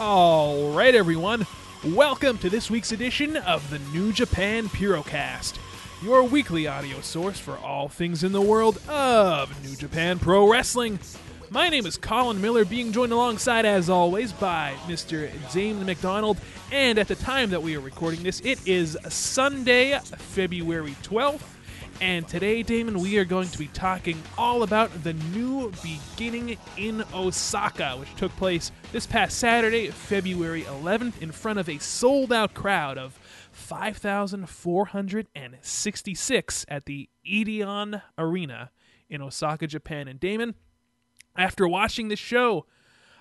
All right, everyone. Welcome to this week's edition of the New Japan Purocast, your weekly audio source for all things in the world of New Japan Pro Wrestling. My name is Colin Miller, being joined alongside, as always, by Mr. Damon McDonald. And at the time that we are recording this, it is Sunday, February 12th. And today, Damon, we are going to be talking all about the new beginning in Osaka, which took place this past Saturday, February 11th, in front of a sold out crowd of 5,466 at the Edion Arena in Osaka, Japan. And Damon, after watching this show,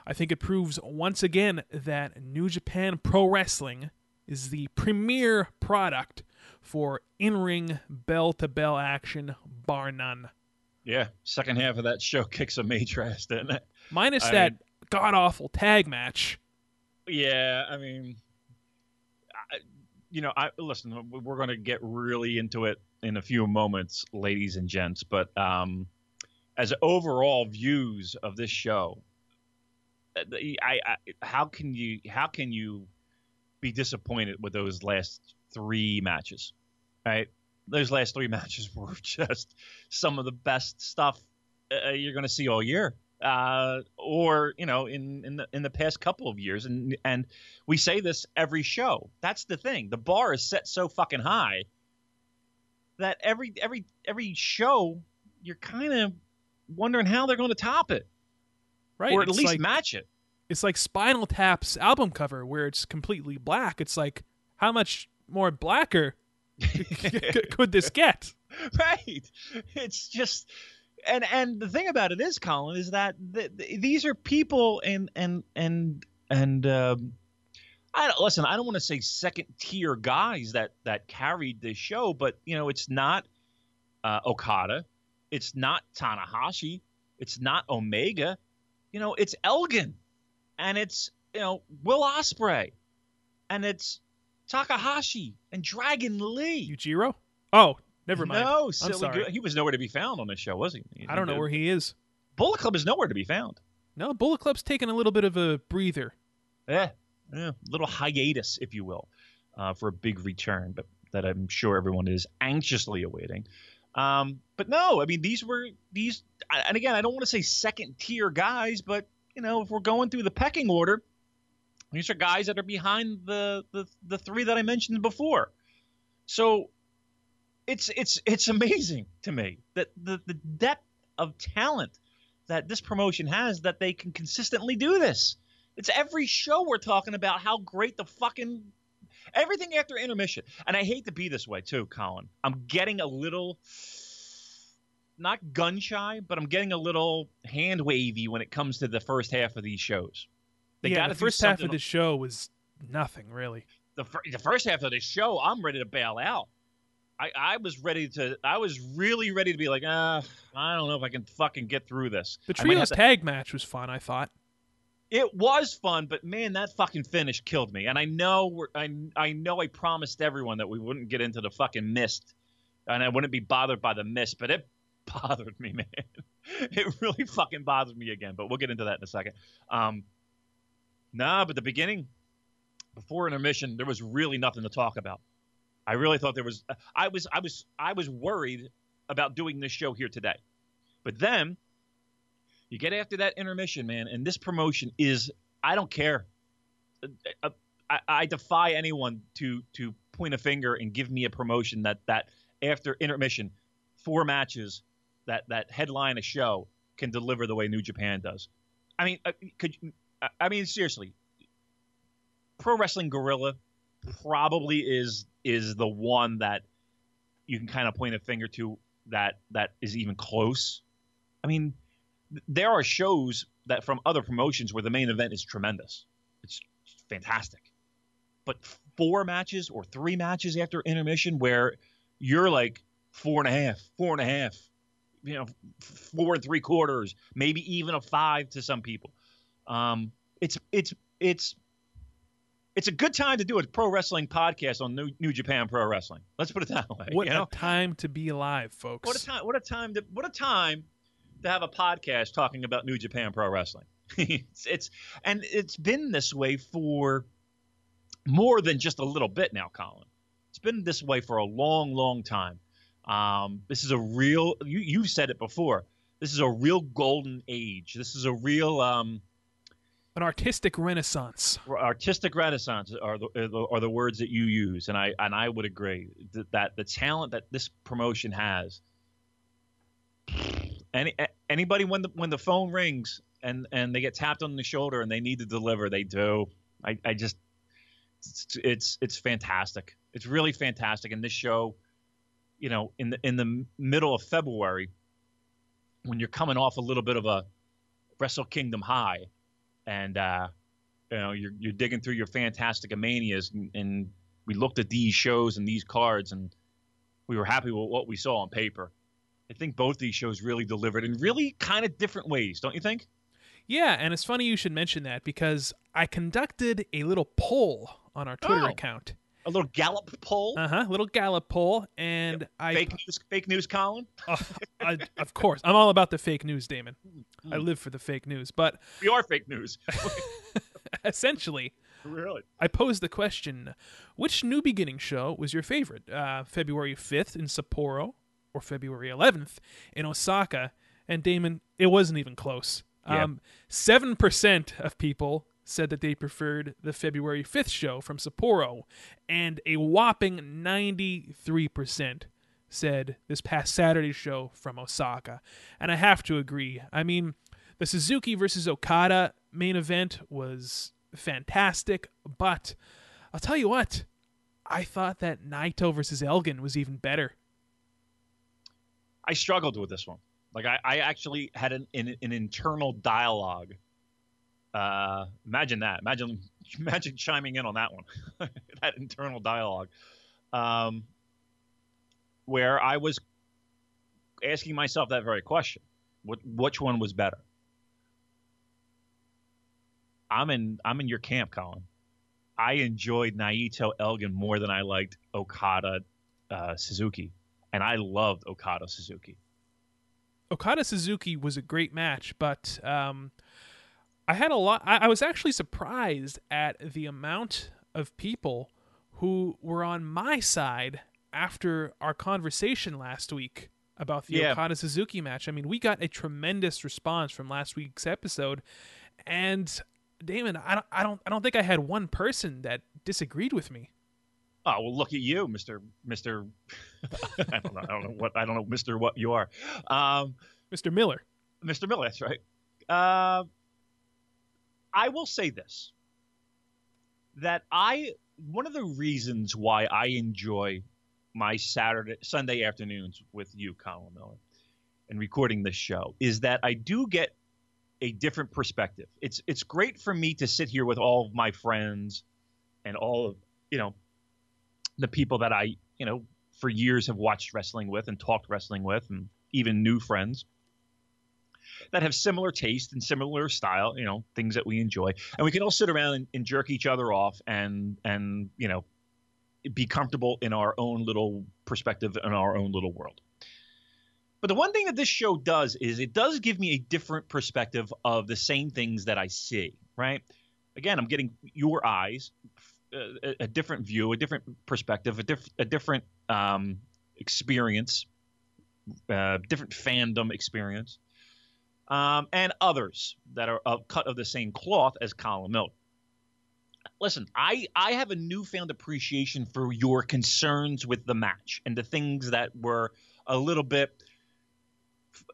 I think it proves once again that New Japan Pro Wrestling is the premier product for in ring bell to bell action, bar none. Yeah, second half of that show kicks a major ass, didn't it? Minus I that god awful tag match. Yeah, I mean, I, you know, I listen. We're going to get really into it in a few moments, ladies and gents. But um, as overall views of this show, uh, I, I how can you how can you be disappointed with those last three matches? Right, those last three matches were just some of the best stuff uh, you're going to see all year. Uh, or you know in in the in the past couple of years. And and we say this every show. That's the thing. The bar is set so fucking high that every every every show you're kind of wondering how they're going to top it. Right. or at It's least like, match it. it's like Spinal Tap's album cover where it's completely black. It's like how much more blacker could this get? right it's just and and the thing about it is colin is that th th these are people and and and and um I don't, listen. I don't want to say second tier guys that that carried this show, but you know, it's not uh, Okada, it's not Tanahashi, it's not Omega, you know, it's Elgin, and it's you know Will Ospreay, and it's Takahashi and Dragon Lee. Yujiro? Oh, never mind. No, I'm sorry. go- he was nowhere to be found on this show, was he? I don't know where he is. Bullet Club is nowhere to be found. No, Bullet Club's taking a little bit of a breather. Yeah, yeah, little hiatus, if you will, uh, for a big return, but that I'm sure everyone is anxiously awaiting. Um, but no, I mean these were these, and again, I don't want to say second tier guys, but you know, if we're going through the pecking order, these are guys that are behind the the, the three that I mentioned before. So it's it's it's amazing to me that the the depth of talent that this promotion has that they can consistently do this. It's every show we're talking about how great the fucking everything after intermission. And I hate to be this way too, Colin. I'm getting a little not gun shy, but I'm getting a little hand wavy when it comes to the first half of these shows. They yeah, gotta the first half of the show was nothing really. the, fir- the first half of the show, I'm ready to bail out. I, I was ready to. I was really ready to be like, ah, I don't know if I can fucking get through this. The trios to- tag match was fun, I thought. It was fun, but man, that fucking finish killed me. And I know we're, I I know I promised everyone that we wouldn't get into the fucking mist, and I wouldn't be bothered by the mist, but it bothered me, man. It really fucking bothered me again. But we'll get into that in a second. Um, nah, but the beginning, before intermission, there was really nothing to talk about. I really thought there was. I was I was I was worried about doing this show here today But then you get after that intermission, man, and this promotion is I don't care. I, I defy anyone to to point a finger and give me a promotion that that after intermission, four matches that that headline a show can deliver the way New Japan does. I mean, uh, could I mean seriously? Pro Wrestling Guerrilla probably is is the one that you can kind of point a finger to that that is even close. I mean, there are shows that from other promotions where the main event is tremendous. It's fantastic. But four matches or three matches after intermission where you're like four and a half, four and a half, you know, four and three quarters, maybe even a five to some people. Um, it's it's it's it's a good time to do a pro wrestling podcast on New, New Japan Pro Wrestling. Let's put it that way. What you know? a time to be alive, folks! What a time! What a time! To, what a time to have a podcast talking about New Japan Pro Wrestling. it's, it's and it's been this way for more than just a little bit now, Colin. It's been this way for a long, long time. Um, this is a real. You you've said it before. This is a real golden age. This is a real um, an artistic renaissance. Artistic renaissance are the are the words that you use, and I and I would agree that, that the talent that this promotion has. Any anybody when the when the phone rings and and they get tapped on the shoulder and they need to deliver, they do. I I just it's it's, it's fantastic. It's really fantastic. And this show, you know, in the in the middle of February, when you're coming off a little bit of a Wrestle Kingdom high, and uh, you know you're you're digging through your Fantastica Manias, and, and we looked at these shows and these cards, and we were happy with what we saw on paper. I think both these shows really delivered in really kind of different ways, don't you think? Yeah, and it's funny you should mention that because I conducted a little poll on our Twitter Oh. account. A little Gallup poll, Uh huh. A little Gallup poll, and I, fake news, fake news, Colin. oh, I, of course, I'm all about the fake news, Damon. Hmm. I live for the fake news, but We are fake news. essentially, really? I posed the question: Which New Beginning show was your favorite? Uh, February 5th in Sapporo or February 11th in Osaka? And Damon, it wasn't even close. Yeah. Um, 7% of people said that they preferred the February 5th show from Sapporo, and a whopping 93% said this past Saturday's show from Osaka. And I have to agree. I mean, the Suzuki versus Okada main event was fantastic, but I'll tell you what, I thought that Naito versus Elgin was even better. I struggled with this one. Like I, I actually had an, an, an internal dialogue. Uh, imagine that. Imagine imagine chiming in on that one. that internal dialogue. Um, where I was asking myself that very question. What which one was better? I'm in I'm in your camp, Colin. I enjoyed Naito Elgin more than I liked Okada uh, Suzuki, and I loved Okada Suzuki. Okada Suzuki was a great match, but um, I had a lot. I, I was actually surprised at the amount of people who were on my side after our conversation last week about the Yeah. Okada Suzuki match. I mean, we got a tremendous response from last week's episode, and Damon, I don't, I don't, I don't think I had one person that disagreed with me. Oh well, look at you, Mister Mister. I don't know. I don't know what I don't know, Mister. What you are, um, Mr. Miller. Mister Miller. That's right. Uh, I will say this: that I one of the reasons why I enjoy my Saturday Sunday afternoons with you, Colin Miller, and recording this show is that I do get a different perspective. It's it's great for me to sit here with all of my friends and all of you know the people that I you know for years have watched wrestling with and talked wrestling with, and even new friends that have similar taste and similar style, you know, things that we enjoy, and we can all sit around and, and jerk each other off and and you know be comfortable in our own little perspective in our own little world. But the one thing that this show does is it does give me a different perspective of the same things that I see, right? Again, I'm getting your eyes, a, a different view, a different perspective, a, diff- a different um, experience, uh, different fandom experience. Um, and others that are of cut of the same cloth as Colin Miller. Listen, I, I have a newfound appreciation for your concerns with the match and the things that were a little bit,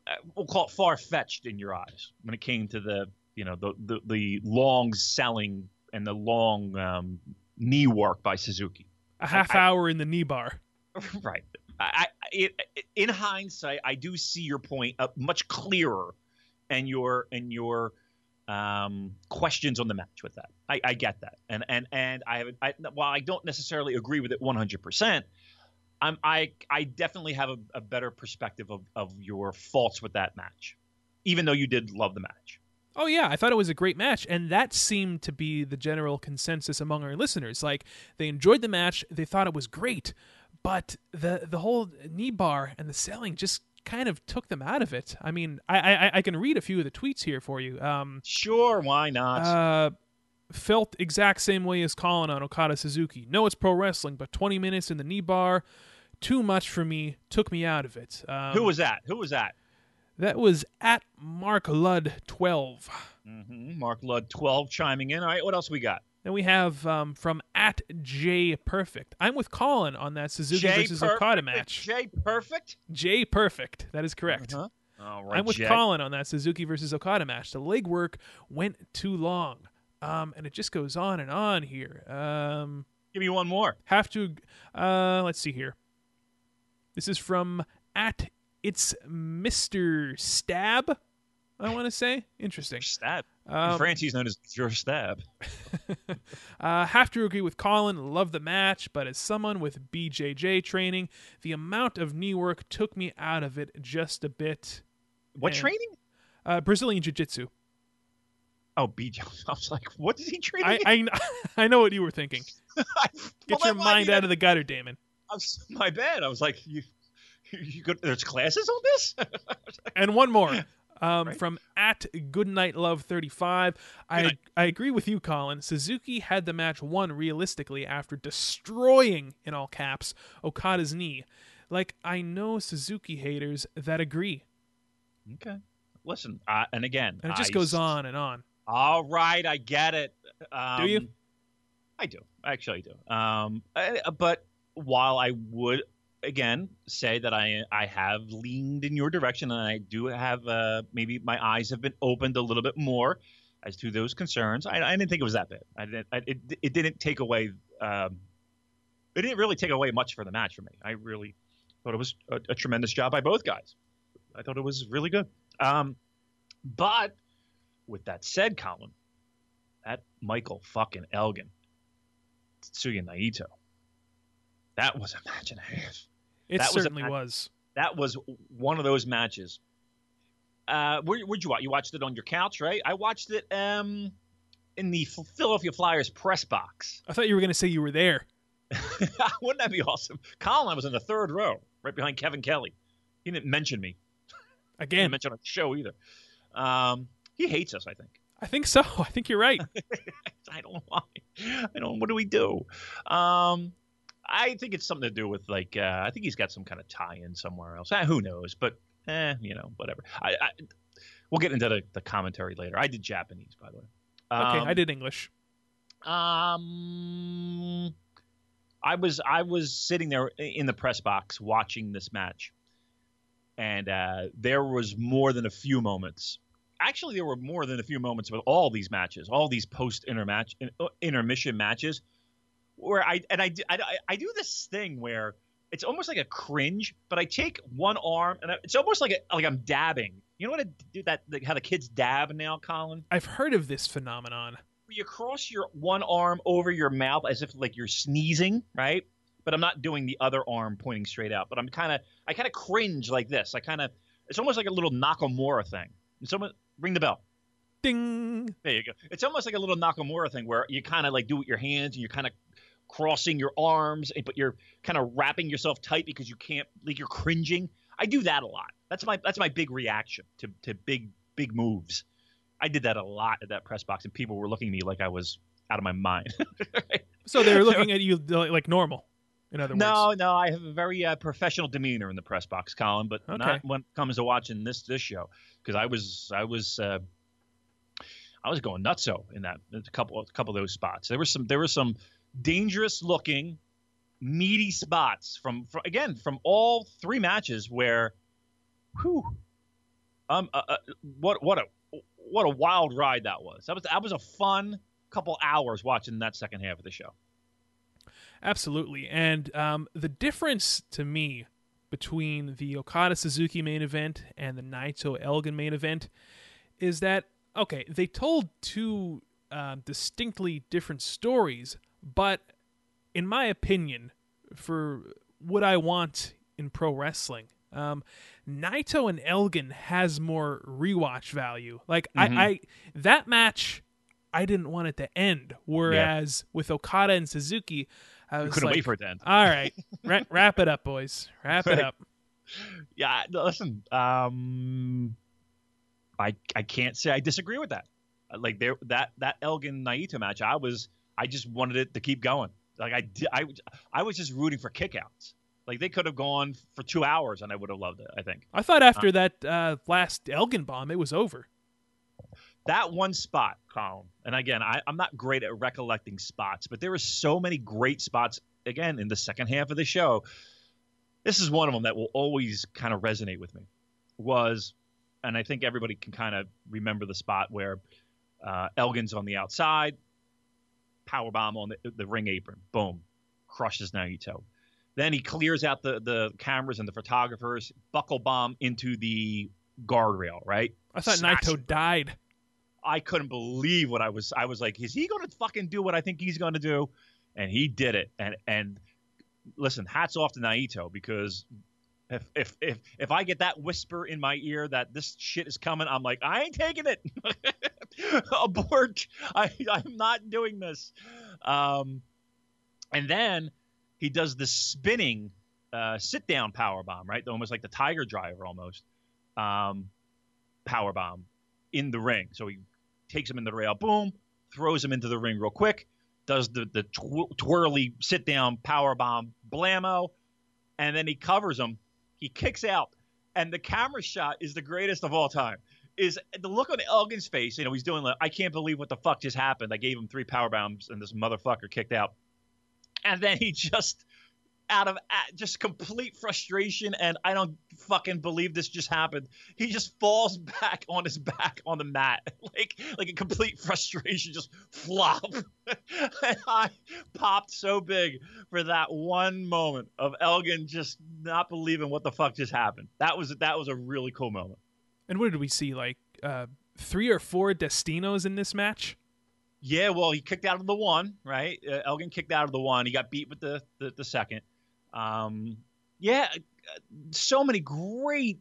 uh, we'll call it far fetched in your eyes when it came to the you know the the, the long selling and the long um, knee work by Suzuki. A half I- hour in the knee bar. right. I, I it, in hindsight, I do see your point uh, much clearer, and your and your um, questions on the match with that. I, I get that, and and and I have. I, while I don't necessarily agree with it 100, percent I'm I I definitely have a, a better perspective of of your faults with that match, even though you did love the match. Oh yeah, I thought it was a great match, and that seemed to be the general consensus among our listeners. Like they enjoyed the match, they thought it was great, but the the whole knee bar and the selling just kind of took them out of it. I mean, I I, I can read a few of the tweets here for you. Um, Sure, why not? uh, felt exact same way as Colin on Okada Suzuki. No, it's pro wrestling, but 20 minutes in the knee bar, too much for me. Took me out of it. Um, Who was that? Who was that? that? Was at Mark Ludd 12. hmm Mark Ludd, 12 chiming in. All right, what else we got? Then we have um, from at J Perfect. I'm with Colin on that Suzuki Jay versus Perfect Okada match. Jay Perfect. J Perfect. That is correct. Uh-huh. All right, I'm with Jay. Colin on that Suzuki versus Okada match. The leg work went too long. Um, and it just goes on and on here. Um, Give me one more. have to uh let's see here this is from at it's mr stab i want to say interesting Stab. Um, Francie's known as your stab. uh, have to agree with colin love the match but as someone with bjj training the amount of knee work took me out of it just a bit What And- training? uh, brazilian jiu-jitsu Oh, BJ. I was like, what is he training? I, I i know what you were thinking get Well, your mind out of the gutter damon was- my bad. I was like, you, you go, there's classes on this? and one more um, Right. from at Goodnight Love 35. I I agree with you, Colin. Suzuki had the match won realistically after destroying, in all caps, Okada's knee. Like I know Suzuki haters that agree, okay. Listen, uh, and again, and it just I goes on and on. All right, I get it. Um, Do you? I do. Actually, I do. Um, I- but while I would again say that I I have leaned in your direction and I do have uh, maybe my eyes have been opened a little bit more as to those concerns. I, I didn't think it was that bad. I didn't. I, it it didn't take away. Um, it didn't really take away much for the match for me. I really thought it was a, a tremendous job by both guys. I thought it was really good. Um, but with that said, Colin, that Michael fucking Elgin, Tetsuya Naito, that was a match and a half. It That was certainly match- was. That was one of those matches. Uh, where, where'd you watch? You watched it on your couch, right? I watched it um, in the Philadelphia Flyers press box. I thought you were going to say you were there. Wouldn't that be awesome? Colin was in the third row, right behind Kevin Kelly. He didn't mention me. He didn't Again, mention on the show either. Um, he hates us, I think. I think so. I think you're right. I don't know why. I don't. What do we do? Um, I think it's something to do with like uh, I think he's got some kind of tie-in somewhere else. Eh, who knows? But eh, you know, whatever. I, I we'll get into the, the commentary later. I did Japanese, by the way. Okay, Um, I did English. Um, I was I was sitting there in the press box watching this match, and uh, there was more than a few moments. Actually, there were more than a few moments with all these matches, all these post intermatch intermission matches, where I and I, do- I I do this thing where it's almost like a cringe, but I take one arm and I, it's almost like a, like I'm dabbing. You know what I do that like how the kids dab now, Colin? I've heard of this phenomenon. where you cross your one arm over your mouth as if like you're sneezing, right? But I'm not doing the other arm pointing straight out. But I'm kind of, I kind of cringe like this. I kind of, it's almost like a little Nakamura thing. And someone ring the bell. Ding. There you go. It's almost like a little Nakamura thing where you kind of like do it with your hands and you're kind of crossing your arms, but you're kind of wrapping yourself tight because you can't, like you're cringing. I do that a lot. That's my that's my big reaction to to big big moves. I did that a lot at that press box, and people were looking at me like I was out of my mind. So they were looking at you like normal. In other No, words, no, I have a very uh, professional demeanor in the press box, Colin, but Okay. not when it comes to watching this this show because I was I was uh, I was going nutso in that a couple a couple of those spots. There was some there were some dangerous looking meaty spots from, from again from all three matches where, whew, um, uh, uh, what what a what a wild ride that was. That was that was a fun couple hours watching that second half of the show. Absolutely. And um, the difference to me between the Okada Suzuki main event and the Naito Elgin main event is that, okay, they told two uh, distinctly different stories, but in my opinion, for what I want in pro wrestling, um, Naito and Elgin has more rewatch value. Like Mhm. I, I, that match, I didn't want it to end. Whereas with Okada and Suzuki, I was couldn't like, wait for it to end. all right, ra- wrap it up, boys. Wrap it up. Yeah, listen, um, I I can't say I disagree with that. Like there that that Elgin Naito match, I was I just wanted it to keep going. Like I I I was just rooting for kickouts. Like they could have gone for two hours and I would have loved it. I think I thought after that uh, last Elgin bomb, it was over. that one spot, Colin. And again, I, I'm not great at recollecting spots, but there were so many great spots again in the second half of the show. This is one of them that will always kind of resonate with me. Was, and I think everybody can kind of remember the spot where uh, Elgin's on the outside, power bomb on the, the ring apron, boom, crushes Naito. Then he clears out the the cameras and the photographers, buckle bomb into the guardrail, right? I thought Smash Naito died. I couldn't believe what I was. I was like, is he going to fucking do what I think he's going to do? And he did it. And and listen, hats off to Naito because if if if if I get that whisper in my ear that this shit is coming, I'm like, I ain't taking it. Abort. I I'm not doing this. Um, and then he does the spinning uh, sit down power bomb, right? Almost like the Tiger Driver, almost um, power bomb in the ring. So he takes him in the rail, boom, throws him into the ring real quick, does the the tw- twirly sit down power bomb, blammo, and then he covers him. He kicks out, and the camera shot is the greatest of all time. Is the look on Elgin's face? You know, he's doing like, I can't believe what the fuck just happened. I gave him three power bombs, and this motherfucker kicked out. And then he just out of just complete frustration and I don't fucking believe this just happened. He just falls back on his back on the mat, like like a complete frustration, just flop. and I popped so big for that one moment of Elgin just not believing what the fuck just happened. That was that was a really cool moment. And what did we see? Like uh, three or four Destinos in this match? Yeah, well, he kicked out of the one, right? Uh, Elgin kicked out of the one. He got beat with the the, the second. Um, yeah, so many great,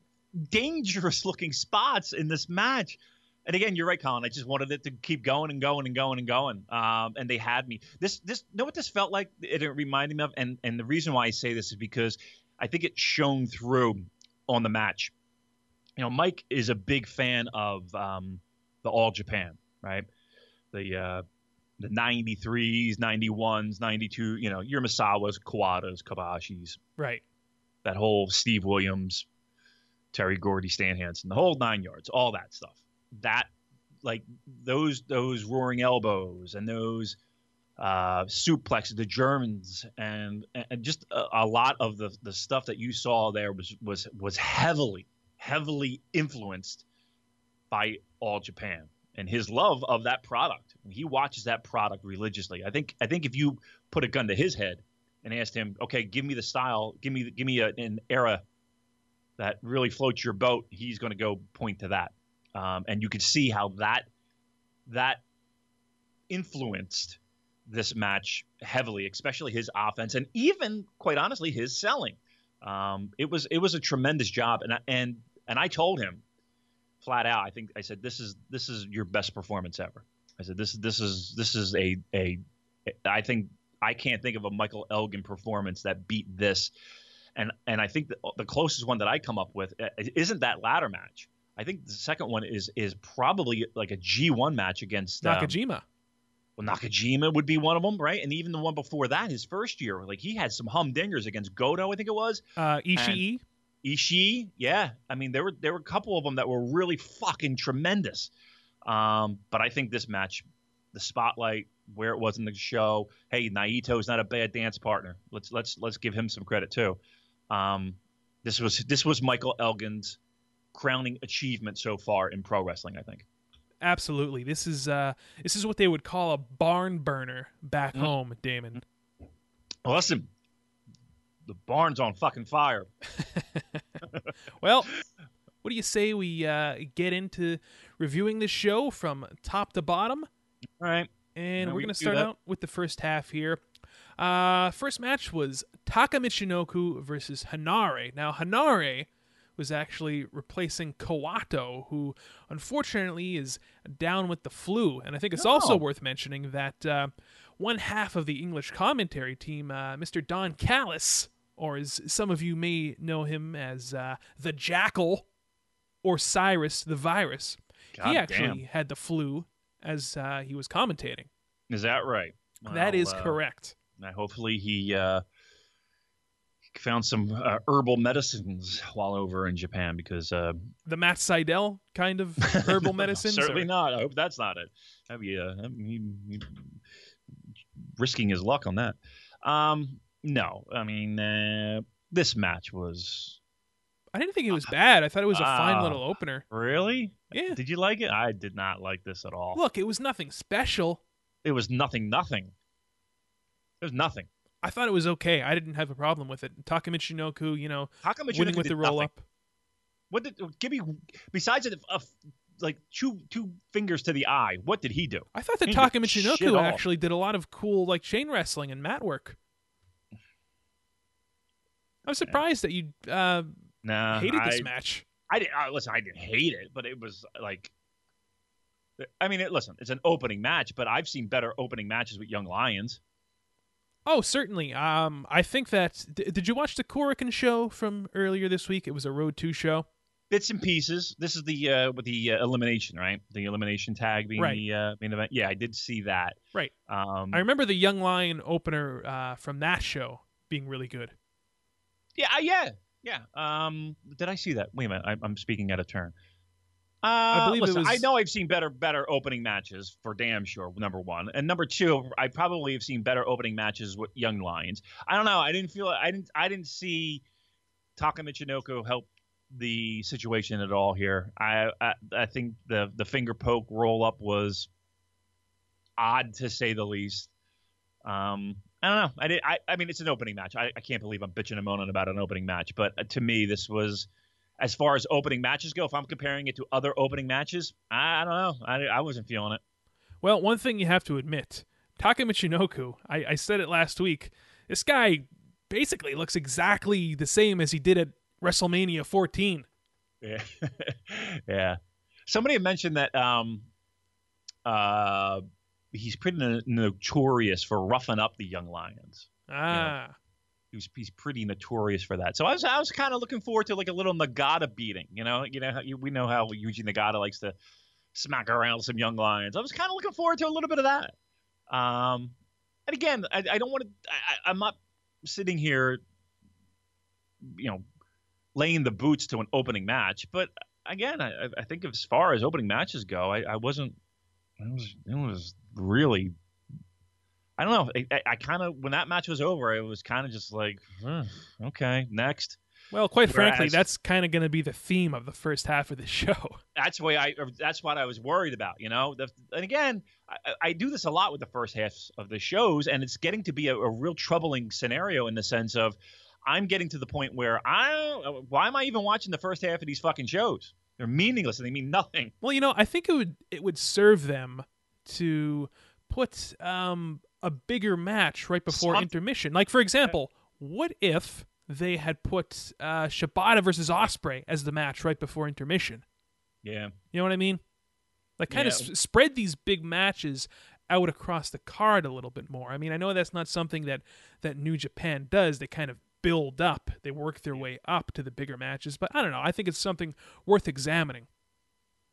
dangerous looking spots in this match. And again, you're right, Colin. I just wanted it to keep going and going and going and going. Um, and they had me. This, this, know what this felt like? It, it reminded me of, and and the reason why I say this is because I think it shone through on the match. You know, Mike is a big fan of um, the All Japan, right? The uh, the 93s, 91s, 92, you know, your Misawas, Kawadas, Kobashis, Right. that whole Steve Williams, Terry Gordy, Stan Hansen, the whole nine yards, all that stuff. That like those those roaring elbows and those uh, suplexes, the Germans, and and just a, a lot of the the stuff that you saw there was was was heavily heavily influenced by All Japan and his love of that product. He watches that product religiously. I think I think if you put a gun to his head and asked him, "Okay, give me the style, give me give me a, an era that really floats your boat," he's going to go point to that. Um, and you could see how that that influenced this match heavily, especially his offense and even, quite honestly, his selling. Um, it was it was a tremendous job, and and and I told him flat out. I think I said this is this is your best performance ever. I said this this is this is a a I think I can't think of a Michael Elgin performance that beat this. And and I think the, the closest one that I come up with uh, isn't that ladder match. I think the second one is is probably like a G1 match against um, Nakajima. was well, Nakajima would be one of them, right? And even the one before that, his first year, like he had some humdingers against Goto, I think it was. Uh, Ishii. Ishii, yeah. I mean, there were there were a couple of them that were really fucking tremendous. Um, but I think this match, the spotlight, where it was in the show, hey, Naito is not a bad dance partner. Let's let's let's give him some credit too. Um, this was this was Michael Elgin's crowning achievement so far in pro wrestling, I think. Absolutely. This is uh this is what they would call a barn burner back Mm-hmm. home, Damon. Listen, the barn's on fucking fire. Well, what do you say we uh, get into reviewing this show from top to bottom? All right. And Yeah, we're we going to start out with the first half here. Uh, first match was Taka Michinoku versus Hanare. Now, Hanare was actually replacing Kawato, who unfortunately is down with the flu. And I think it's also Oh. worth mentioning that uh, one half of the English commentary team, uh, Mr. Don Callis, or as some of you may know him as uh, the Jackal or Cyrus the Virus, God he damn. actually had the flu as uh, he was commentating. Is that right? that Well, is uh, correct. Hopefully he uh, found some uh, herbal medicines while over in Japan because uh, The Matt Seidel kind of herbal medicines. certainly or- not. I hope that's not it. That'd be, uh, that'd be- be risking his luck on that. Um, no, I mean uh, this match was I didn't think it was bad. I thought it was a fine Ah. little opener. really. Yeah. Did you like it? I did not like this at all. Look, it was nothing special. It was nothing. Nothing. It was nothing. I thought it was okay. I didn't have a problem with it. Taka Michinoku, you know, How come winning with the roll nothing? up. What did give me besides a, a like two two fingers to the eye? What did he do? I thought that Taka Michinoku all. actually did a lot of cool like chain wrestling and mat work. I'm surprised that you uh, Nah, hated I, this match. I didn't uh, listen. I didn't hate it, but it was like, I mean, it, listen, it's an opening match, but I've seen better opening matches with Young Lions. Oh, certainly. Um, I think that. D- did you watch the Korakuen show from earlier this week? It was a Road Two show. Bits and pieces. This is the uh, with the uh, elimination, right? The elimination tag being Right. the uh, main event. Yeah, I did see that. Right. Um, I remember the Young Lion opener uh, from that show being really good. Yeah, uh, yeah, yeah. Um, did I see that? Wait a minute, I, I'm speaking out of turn. Uh, believe it listen, I know I've seen better, better opening matches for damn sure. Number one, and number two, I probably have seen better opening matches with Young Lions. I don't know. I didn't feel. I didn't. I didn't see Taka Michinoku help the situation at all here. I, I I think the the finger poke roll up was odd to say the least. Um, I don't know. I did. I, I mean, it's an opening match. I, I can't believe I'm bitching and moaning about an opening match, but uh, to me, this was as far as opening matches go. If I'm comparing it to other opening matches, I, I don't know. I, I wasn't feeling it. Well, one thing you have to admit, Taka Michinoku, I, I said it last week, this guy basically looks exactly the same as he did at WrestleMania 14. Yeah, yeah. Somebody mentioned that um, uh, he's pretty no- notorious for roughing up the young lions. Ah. He was, he's pretty notorious for that. So I was I was kind of looking forward to like a little Nagata beating. You know, you know you, we know how Yuji Nagata likes to smack around some young lions. I was kind of looking forward to a little bit of that. Um, and again, I, I don't want to. I'm not sitting here, you know, laying the boots to an opening match. But again, I, I- I think as far as opening matches go, I, I wasn't. It was it was really. I don't know. I, I, kind of when that match was over, it was kind of just like, "Huh, okay, next. Well, quite frankly, that's kind of going to be the theme of the first half of the show. That's way I. That's what I was worried about. You know. The, and again, I, I do this a lot with the first halves of the shows, and it's getting to be a, a real troubling scenario in the sense of I'm getting to the point where I. Why am I even watching the first half of these fucking shows? They're meaningless and they mean nothing. Well, you know, I think it would it would serve them to put um, a bigger match right before Some- intermission. Like, for example, what if they had put uh, Shibata versus Ospreay as the match right before intermission? Yeah. You know what I mean? Like, kind of Yeah. s- spread these big matches out across the card a little bit more. I mean, I know that's not something that that New Japan does. They kind of build up, they work their way up to the bigger matches. But I don't know. I think it's something worth examining.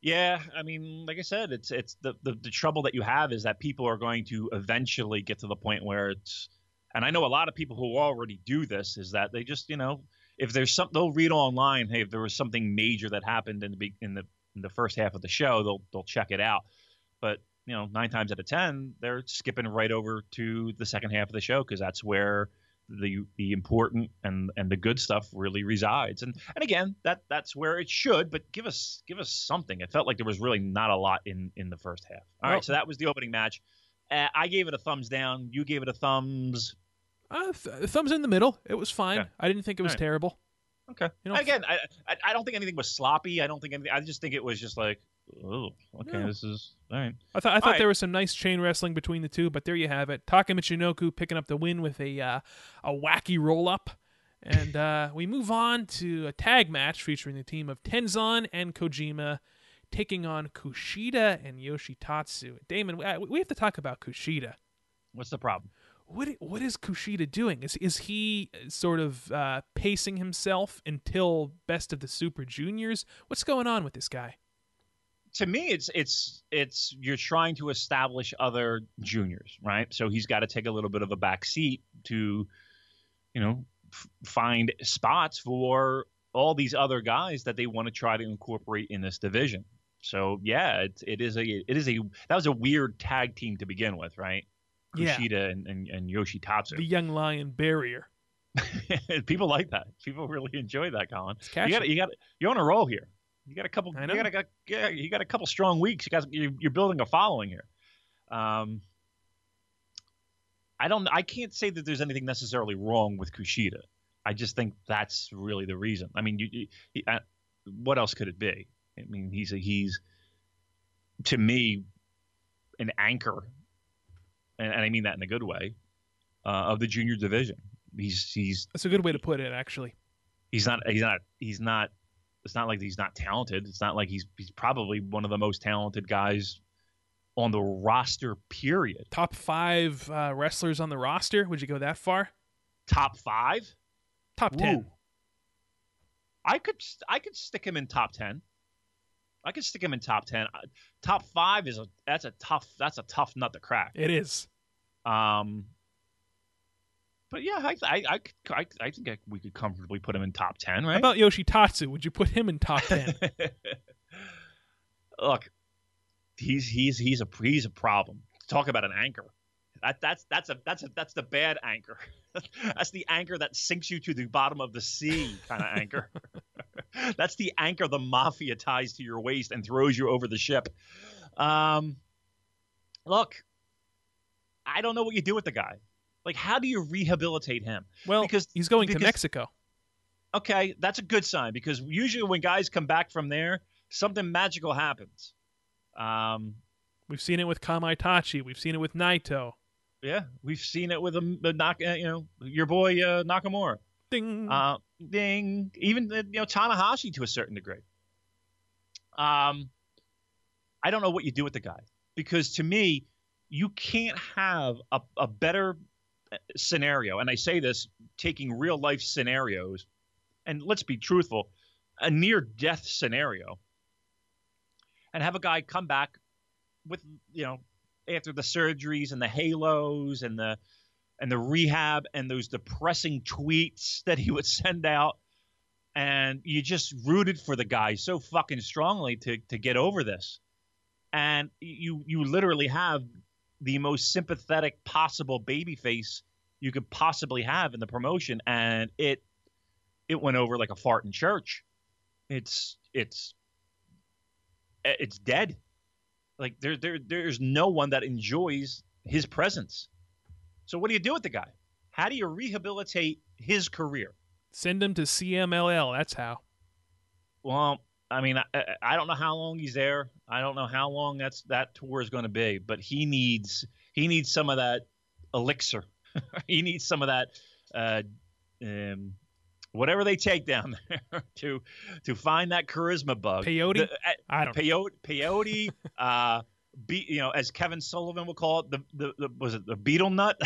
Yeah, I mean, like I said, it's it's the, the the trouble that you have is that people are going to eventually get to the point where it's, and I know a lot of people who already do this is that they just you know if there's some they'll read online, hey, if there was something major that happened in the in the in the first half of the show, they'll they'll check it out, but you know nine times out of ten they're skipping right over to the second half of the show because that's where the the important and and the good stuff really resides. And and again, that that's where it should. But give us give us something. It felt like there was really not a lot in in the first half. All right, so that was the opening match. Uh, I gave it a thumbs down. You gave it a thumbs. Uh, th- thumbs in the middle. It was fine. Okay. I didn't think it was right. terrible. Okay. You know, Again, I, I I don't think anything was sloppy. I don't think anything. I just think it was just like, oh, okay, No. this is all right. I thought I thought there was some nice chain wrestling between the two, but there you have it. Taka Michinoku picking up the win with a uh, a wacky roll up. And uh, we move on to a tag match featuring the team of Tenzan and Kojima taking on Kushida and Yoshitatsu. Damon, we have to talk about Kushida. What's the problem? What what is Kushida doing? Is is he sort of uh, pacing himself until Best of the Super Juniors? What's going on with this guy? To me it's it's it's you're trying to establish other juniors right so he's got to take a little bit of a back seat to you know f- find spots for all these other guys that they want to try to incorporate in this division so yeah it, it is a it is a that was a weird tag team to begin with right Yeah. Kushida and, and, and Yoshitatsu. The Young Lion Barrier. People like that. People really enjoy that, Colin. You got you got you're on a roll here. You got a couple. I You got a yeah, you got a couple strong weeks. You got you're, you're building a following here. Um, I don't. I can't say that there's anything necessarily wrong with Kushida. I just think that's really the reason. I mean, you, you, he- uh, what else could it be? I mean, he's a, he's to me an anchor, and, and I mean that in a good way, uh, of the junior division. He's he's That's a good way to put it, actually. he's not he's not he's not it's not like he's not talented it's not like he's he's probably one of the most talented guys on the roster period Top five uh, wrestlers on the roster. Would you go that far? top five Top ten. Ooh. i could i could stick him in top 10 i could stick him in top 10 Uh, top five is a that's a tough that's a tough nut to crack It is. um but yeah i i i, I, I think I, we could comfortably put him in top 10 right How about Yoshitatsu? Would you put him in top ten? Look, he's he's he's a he's a problem. Talk about an anchor. That that's that's a that's a that's the bad anchor. that's the anchor that sinks you to the bottom of the sea kind of anchor. that's the anchor the mafia ties to your waist and throws you over the ship. Um, look, I don't know what you do with the guy. Like, how do you rehabilitate him? well, Because- he's going to Mexico. okay, that's a good sign because usually when guys come back from there, something magical happens. Um, We've seen it with Kamaitachi. We've seen it with Naito. yeah, we've seen it with a, a knock, uh, you know, your boy uh, Nakamura. Ding. Uh, ding, even uh, you know Tanahashi to a certain degree. Um, I don't know what you do with the guy because to me, you can't have a, a better scenario, and I say this taking real life scenarios, and let's be truthful, a near death scenario, and have a guy come back with you know after the surgeries and the halos and the and the rehab and those depressing tweets that he would send out and you just rooted for the guy so fucking strongly to to get over this. And you you literally have the most sympathetic possible baby face you could possibly have in the promotion and it it went over like a fart in church it's it's eh, it's dead like there there there's no one that enjoys his presence so what do you do with the guy? How do you rehabilitate his career? Send him to CMLL. That's how. Well, I mean, I, I- don't know how long he's there. I don't know how long that's that tour is going to be, but he needs he needs some of that elixir. he needs some of that uh, um, whatever they take down there to to find that charisma bug. Peyote? The- uh, I don't. peyote, peyote, uh, be, you know, as Kevin Sullivan would call it, the, the, the was it the betel nut?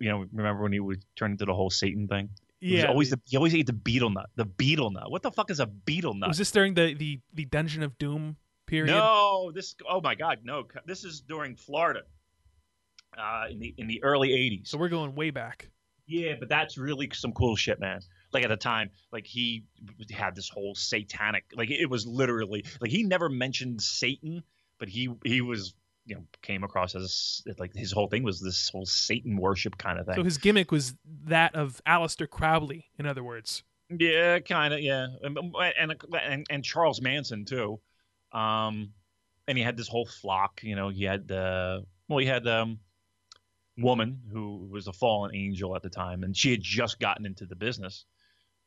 You know, remember when he would turn into the whole Satan thing? Yeah, always the- the, he always ate the betel nut. The betel nut. What the fuck is a betel nut? Was this during the, the, the Dungeon of Doom period? No, this. Oh my God, no. This is during Florida, uh, in the in the early '80s. So we're going way back. Yeah, but that's really some cool shit, man. Like at the time, like he had this whole satanic, like it was literally like he never mentioned Satan, but he he was you know came across as like his whole thing was this whole Satan worship kind of thing. So his gimmick was that of Aleister Crowley, in other words. Yeah, kind of. Yeah, and, and and and Charles Manson too. Um, and he had this whole flock. You know, he had the well, he had um, woman who was a fallen angel at the time, and she had just gotten into the business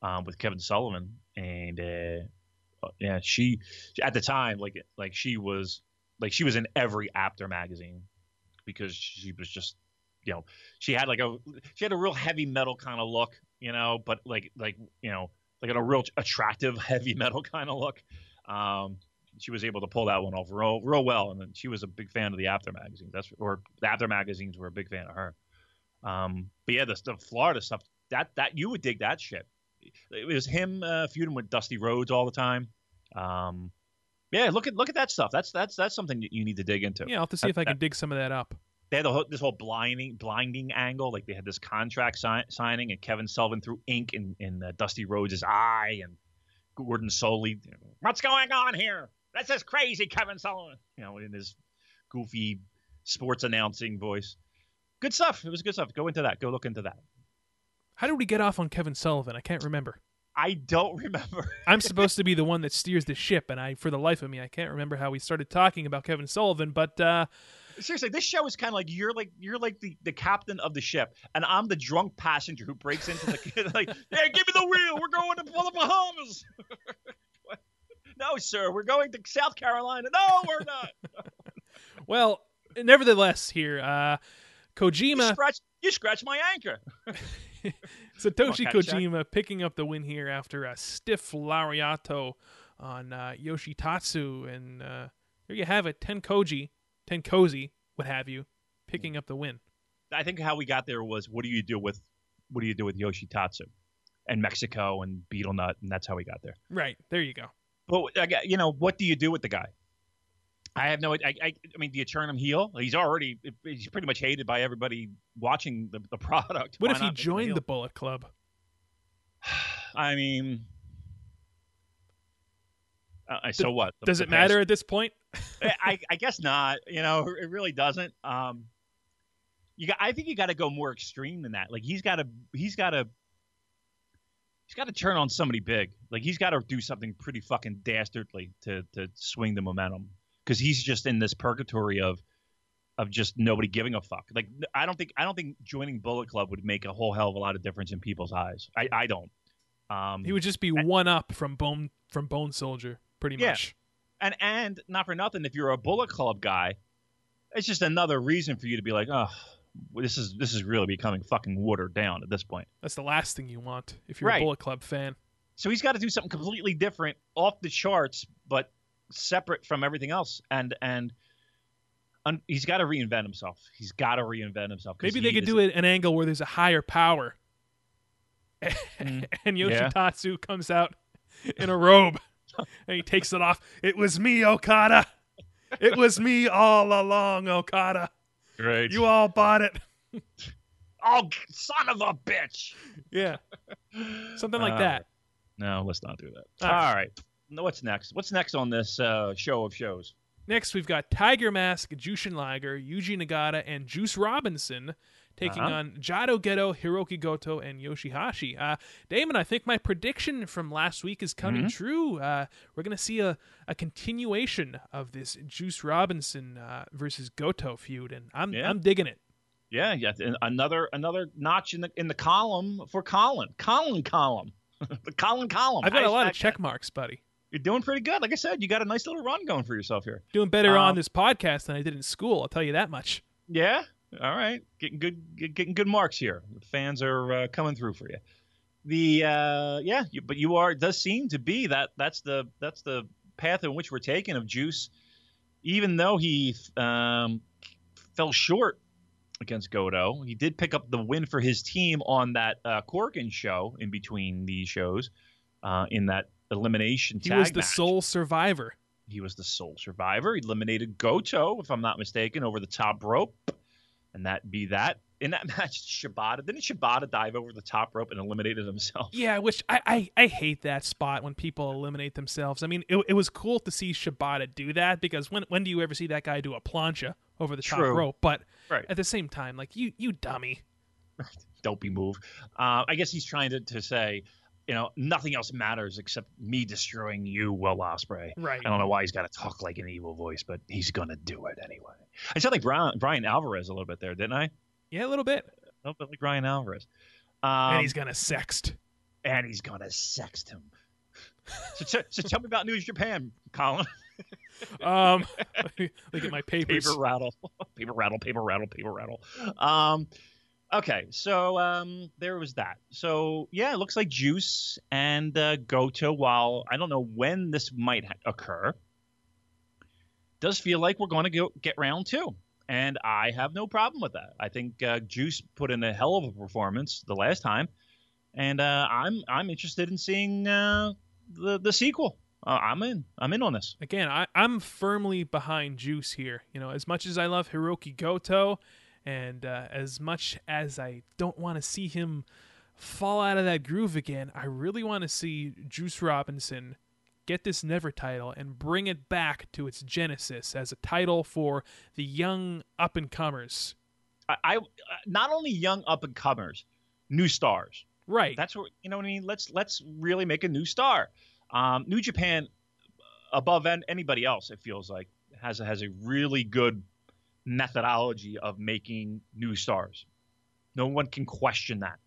um, with Kevin Sullivan, and uh, yeah, she at the time like like she was like she was in every Apter magazine because she was just you know she had like a she had a real heavy metal kind of look you know but like like you know like a real attractive heavy metal kind of look. Um she was able to pull that one off real real well and then she was a big fan of the Apter magazines. That's or the Apter magazines were a big fan of her. Um but yeah the, the florida stuff that that you would dig that shit. It was him uh, feuding with dusty rhodes all the time. Um yeah look at look at that stuff that's that's that's something that you need to dig into Yeah, I'll have to see if I That- can dig some of that up. they had the whole, this whole blinding blinding angle. Like they had this contract si- signing, and Kevin Sullivan threw ink in in uh, Dusty Rhodes' eye, and Gordon Solie, what's going on here? This is crazy, Kevin Sullivan. You know, in his goofy sports announcing voice. Good stuff. It was good stuff. Go into that. Go look into that. How did we get off on Kevin Sullivan? I can't remember. I don't remember. I'm supposed to be the one that steers the ship, and I, for the life of me, I can't remember how we started talking about Kevin Sullivan. But uh, Seriously, this show is kind of like you're like you're like the, the captain of the ship, and I'm the drunk passenger who breaks into the like, hey, give me the wheel. We're going to the Bahamas. no, sir, we're going to South Carolina. No, we're not. well, nevertheless, here uh, You Kojima, scratch, you scratch my anchor. Satoshi Come on, Caddyshack. Kojima, picking up the win here after a stiff lariato on uh, Yoshitatsu, and uh, there you have it, Tenkoji, Tenkozi, what have you, picking up the win. I think how we got there was what do you do with what do you do with Yoshitatsu and Mexico and betel nut, and that's how we got there. Right there, you go. But I you know, what do you do with the guy? I have no. I, I, I mean, do you turn him heel? He's already. He's pretty much hated by everybody watching the, the product. What Why if he not make him joined the Bullet Club? I mean, uh, so what? The- Does it matter at this point? I, I guess not. You know, it really doesn't. Um, you got. I think you got to go more extreme than that. Like he's got to. He's got to. He's got to turn on somebody big. Like he's got to do something pretty fucking dastardly to to swing the momentum. Because he's just in this purgatory of of just nobody giving a fuck. Like I don't think I don't think joining Bullet Club would make a whole hell of a lot of difference in people's eyes. I I don't. Um, He would just be one up from Bone from Bone Soldier, pretty Yeah. much. and and not for nothing, if you're a Bullet Club guy, it's just another reason for you to be like, oh, this is this is really becoming fucking watered down at this point. That's the last thing you want if you're Right. a Bullet Club fan. So he's got to do something completely different, off the charts, but separate from everything else, and and. un- He's got to reinvent himself. He's got to reinvent himself. Maybe they could do it an angle where there's a higher power, Mm, and yeah. Yoshitatsu comes out in a robe, and he takes it off. It was me, Okada. It was me all along, Okada. Right. You all bought it. oh, son of a bitch. Yeah, something like All that. No, let's not do that. All right. All right. No, What's next? What's next on this uh, show of shows? Next, we've got Tiger Mask, Jushin Liger, Yuji Nagata, and Juice Robinson taking Uh-huh. on Jado Gedo, Hiroki Goto, and Yoshihashi. Uh, Damon, I think my prediction from last week is coming Mm-hmm. true. Uh, we're going to see a, a continuation of this Juice Robinson uh, versus Goto feud, and I'm Yeah. I'm digging it. Yeah, yeah. Another another notch in the in the column for Colin. Colin column. the Colin column. I've got a lot of check marks, buddy. You're doing pretty good. Like I said, you got a nice little run going for yourself here. Doing better on Um, this podcast than I did in school. I'll tell you that much. Yeah. All right. Getting good get- getting good marks here. The fans are uh, coming through for you. The uh yeah, you, but you are it does seem to be that that's the that's the path in which we're taking of Juice even though he um fell short against Goto. He did pick up the win for his team on that uh, Korakuen show in between these shows uh, in that elimination He was the match. sole survivor. He was the sole survivor. He eliminated Goto, if I'm not mistaken, over the top rope. And that be that. In that match, Shibata didn't Shibata dive over the top rope and eliminated himself? Yeah, which I, I, I hate that spot when people eliminate themselves. I mean, it, it was cool to see Shibata do that because when when do you ever see that guy do a plancha over the top rope? But Right. at the same time, like you you dummy. Dopey move. Uh, I guess he's trying to, to say, you know, nothing else matters except me destroying you, Will Ospreay. Right. I don't know why he's got to talk like an evil voice, but he's gonna do it anyway. I sound like Brian, Brian Alvarez a little bit there, didn't I? Yeah, a little bit. A little bit like Brian Alvarez. Um, and he's gonna sext. and he's gonna sext him. so, t- so tell me about News Japan, Colin. Um, look at my papers. paper rattle, paper rattle, paper rattle, paper rattle. Um, okay, so um, there was that. So yeah, it looks like Juice and uh, Goto. While I don't know when this might ha- occur, does feel like we're going to go get round two, and I have no problem with that. I think uh, Juice put in a hell of a performance the last time, and uh, I'm I'm interested in seeing uh, the the sequel. Uh, I'm in. I'm in on this. Again, I, I'm firmly behind Juice here. You know, as much as I love Hiroki Goto, and uh, as much as I don't want to see him fall out of that groove again, I really want to see Juice Robinson get this Never title and bring it back to its genesis as a title for the young up and comers. I, I not only young up and comers, new stars. Right. That's what you know what I mean. Let's let's really make a new star. Um, new Japan, above an, anybody else, it feels like has a, has a really good methodology of making new stars. No one can question that.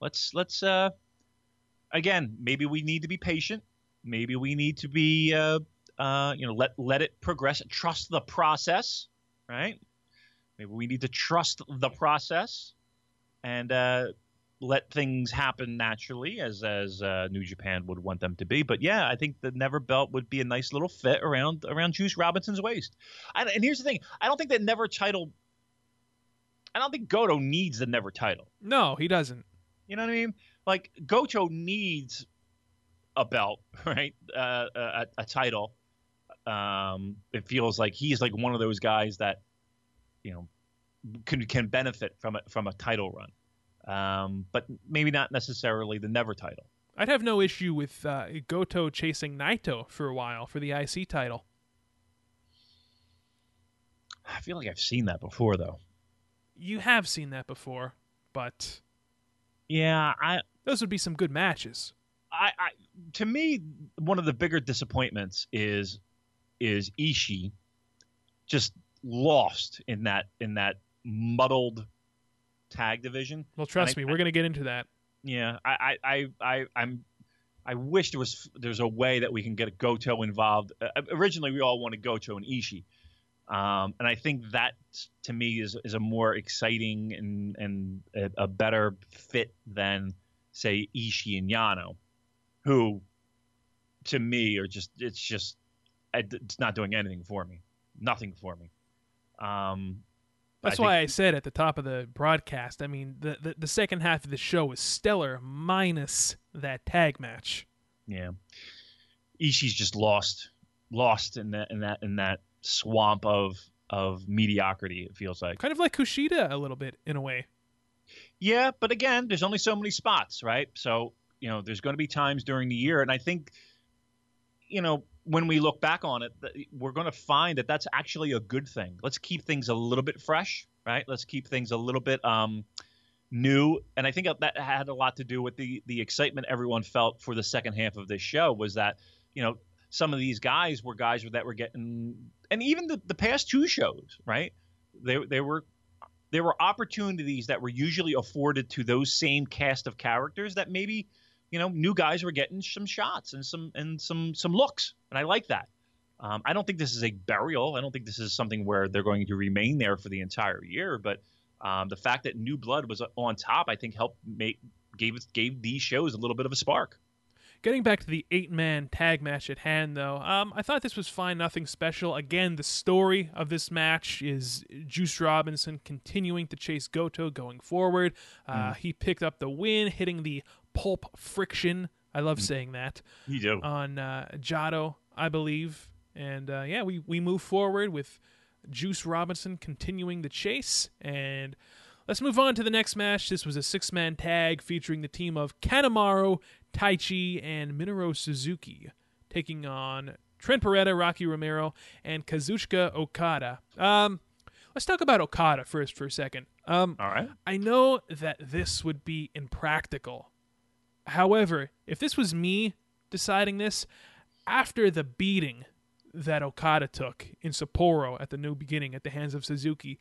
Let's let's uh, again. Maybe we need to be patient. Maybe we need to be uh, uh, you know let let it progress. Trust the process, right? Maybe we need to trust the process and uh, let things happen naturally as as uh, New Japan would want them to be. But yeah, I think the Never Belt would be a nice little fit around around Juice Robinson's waist. And, and here's the thing: I don't think that Never title. I don't think Goto needs the Never title. no, he doesn't. You know what I mean? Like Goto needs a belt, right? Uh, a, a title. Um, it feels like he's like one of those guys that, you know, can can benefit from it from a title run. Um, but maybe not necessarily the never title. I'd have no issue with uh, Goto chasing Naito for a while for the IC title. I feel like I've seen that before, though. You have seen that before, but Yeah, I, those would be some good matches. I, I, to me, one of the bigger disappointments is is Ishii just lost in that in that muddled tag division. Well, trust I- me, we're going to get into that. Yeah, I, I, I, I I'm. I wish there was there's a way that we can get a Goto involved. Uh, originally, we all wanted Goto and Ishii, um, and I think that to me is is a more exciting and and a, a better fit than say Ishii and Yano, who to me are just it's just it's not doing anything for me, nothing for me. Um, That's I why think- I said at the top of the broadcast. I mean, the, the the second half of the show was stellar, minus that tag match. Yeah, Ishii's just lost, lost in that in that in that swamp of of mediocrity. It feels like. Kind of like Kushida a little bit in a way. Yeah, but again, there's only so many spots, right? So you know, there's going to be times during the year, and I think, you know, when we look back on it, we're going to find that that's actually a good thing. Let's keep things a little bit fresh, right? Let's keep things a little bit um, new, and I think that had a lot to do with the the excitement everyone felt for the second half of this show. Was that you know some of these guys were guys that were getting, and even the, the past two shows, right? They they were there were opportunities that were usually afforded to those same cast of characters that maybe you know new guys were getting some shots and some and some some looks and i like that um, i don't think this is a burial i don't think this is something where they're going to remain there for the entire year but um, the fact that new blood was on top i think helped make gave gave these shows a little bit of a spark Getting back to the eight man tag match at hand, though, um, I thought this was fine, nothing special. Again, the story of this match is Juice Robinson continuing to chase Goto going forward. Uh, He picked up the win, hitting the pulp friction. I love saying that. You do. On uh, Jado, I believe. And uh, yeah, we, we move forward with Juice Robinson continuing the chase. And let's move on to the next match. This was a six man tag featuring the team of Kanemaru, Taichi, and Minoru Suzuki, taking on Trent Beretta, Rocky Romero, and Kazuchika Okada. Um, let's talk about Okada first for a second. Um, All right. I know that this would be impractical. However, if this was me deciding this, after the beating that Okada took in Sapporo at the new beginning at the hands of Suzuki,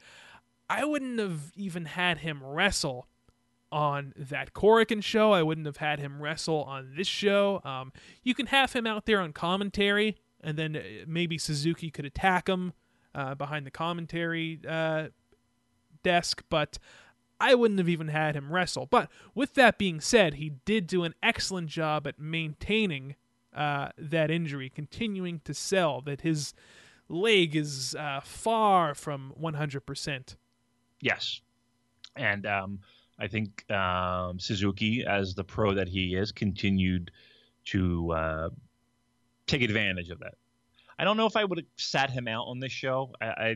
I wouldn't have even had him wrestle on that Korakuen show. I wouldn't have had him wrestle on this show. Um, you can have him out there on commentary, and then uh, maybe Suzuki could attack him uh, behind the commentary uh, desk, but I wouldn't have even had him wrestle. But with that being said, he did do an excellent job at maintaining uh, that injury, continuing to sell that his leg is uh, far from 100%. Yes, and um, I think um, Suzuki, as the pro that he is, continued to uh, take advantage of that. I don't know if I would have sat him out on this show. I, I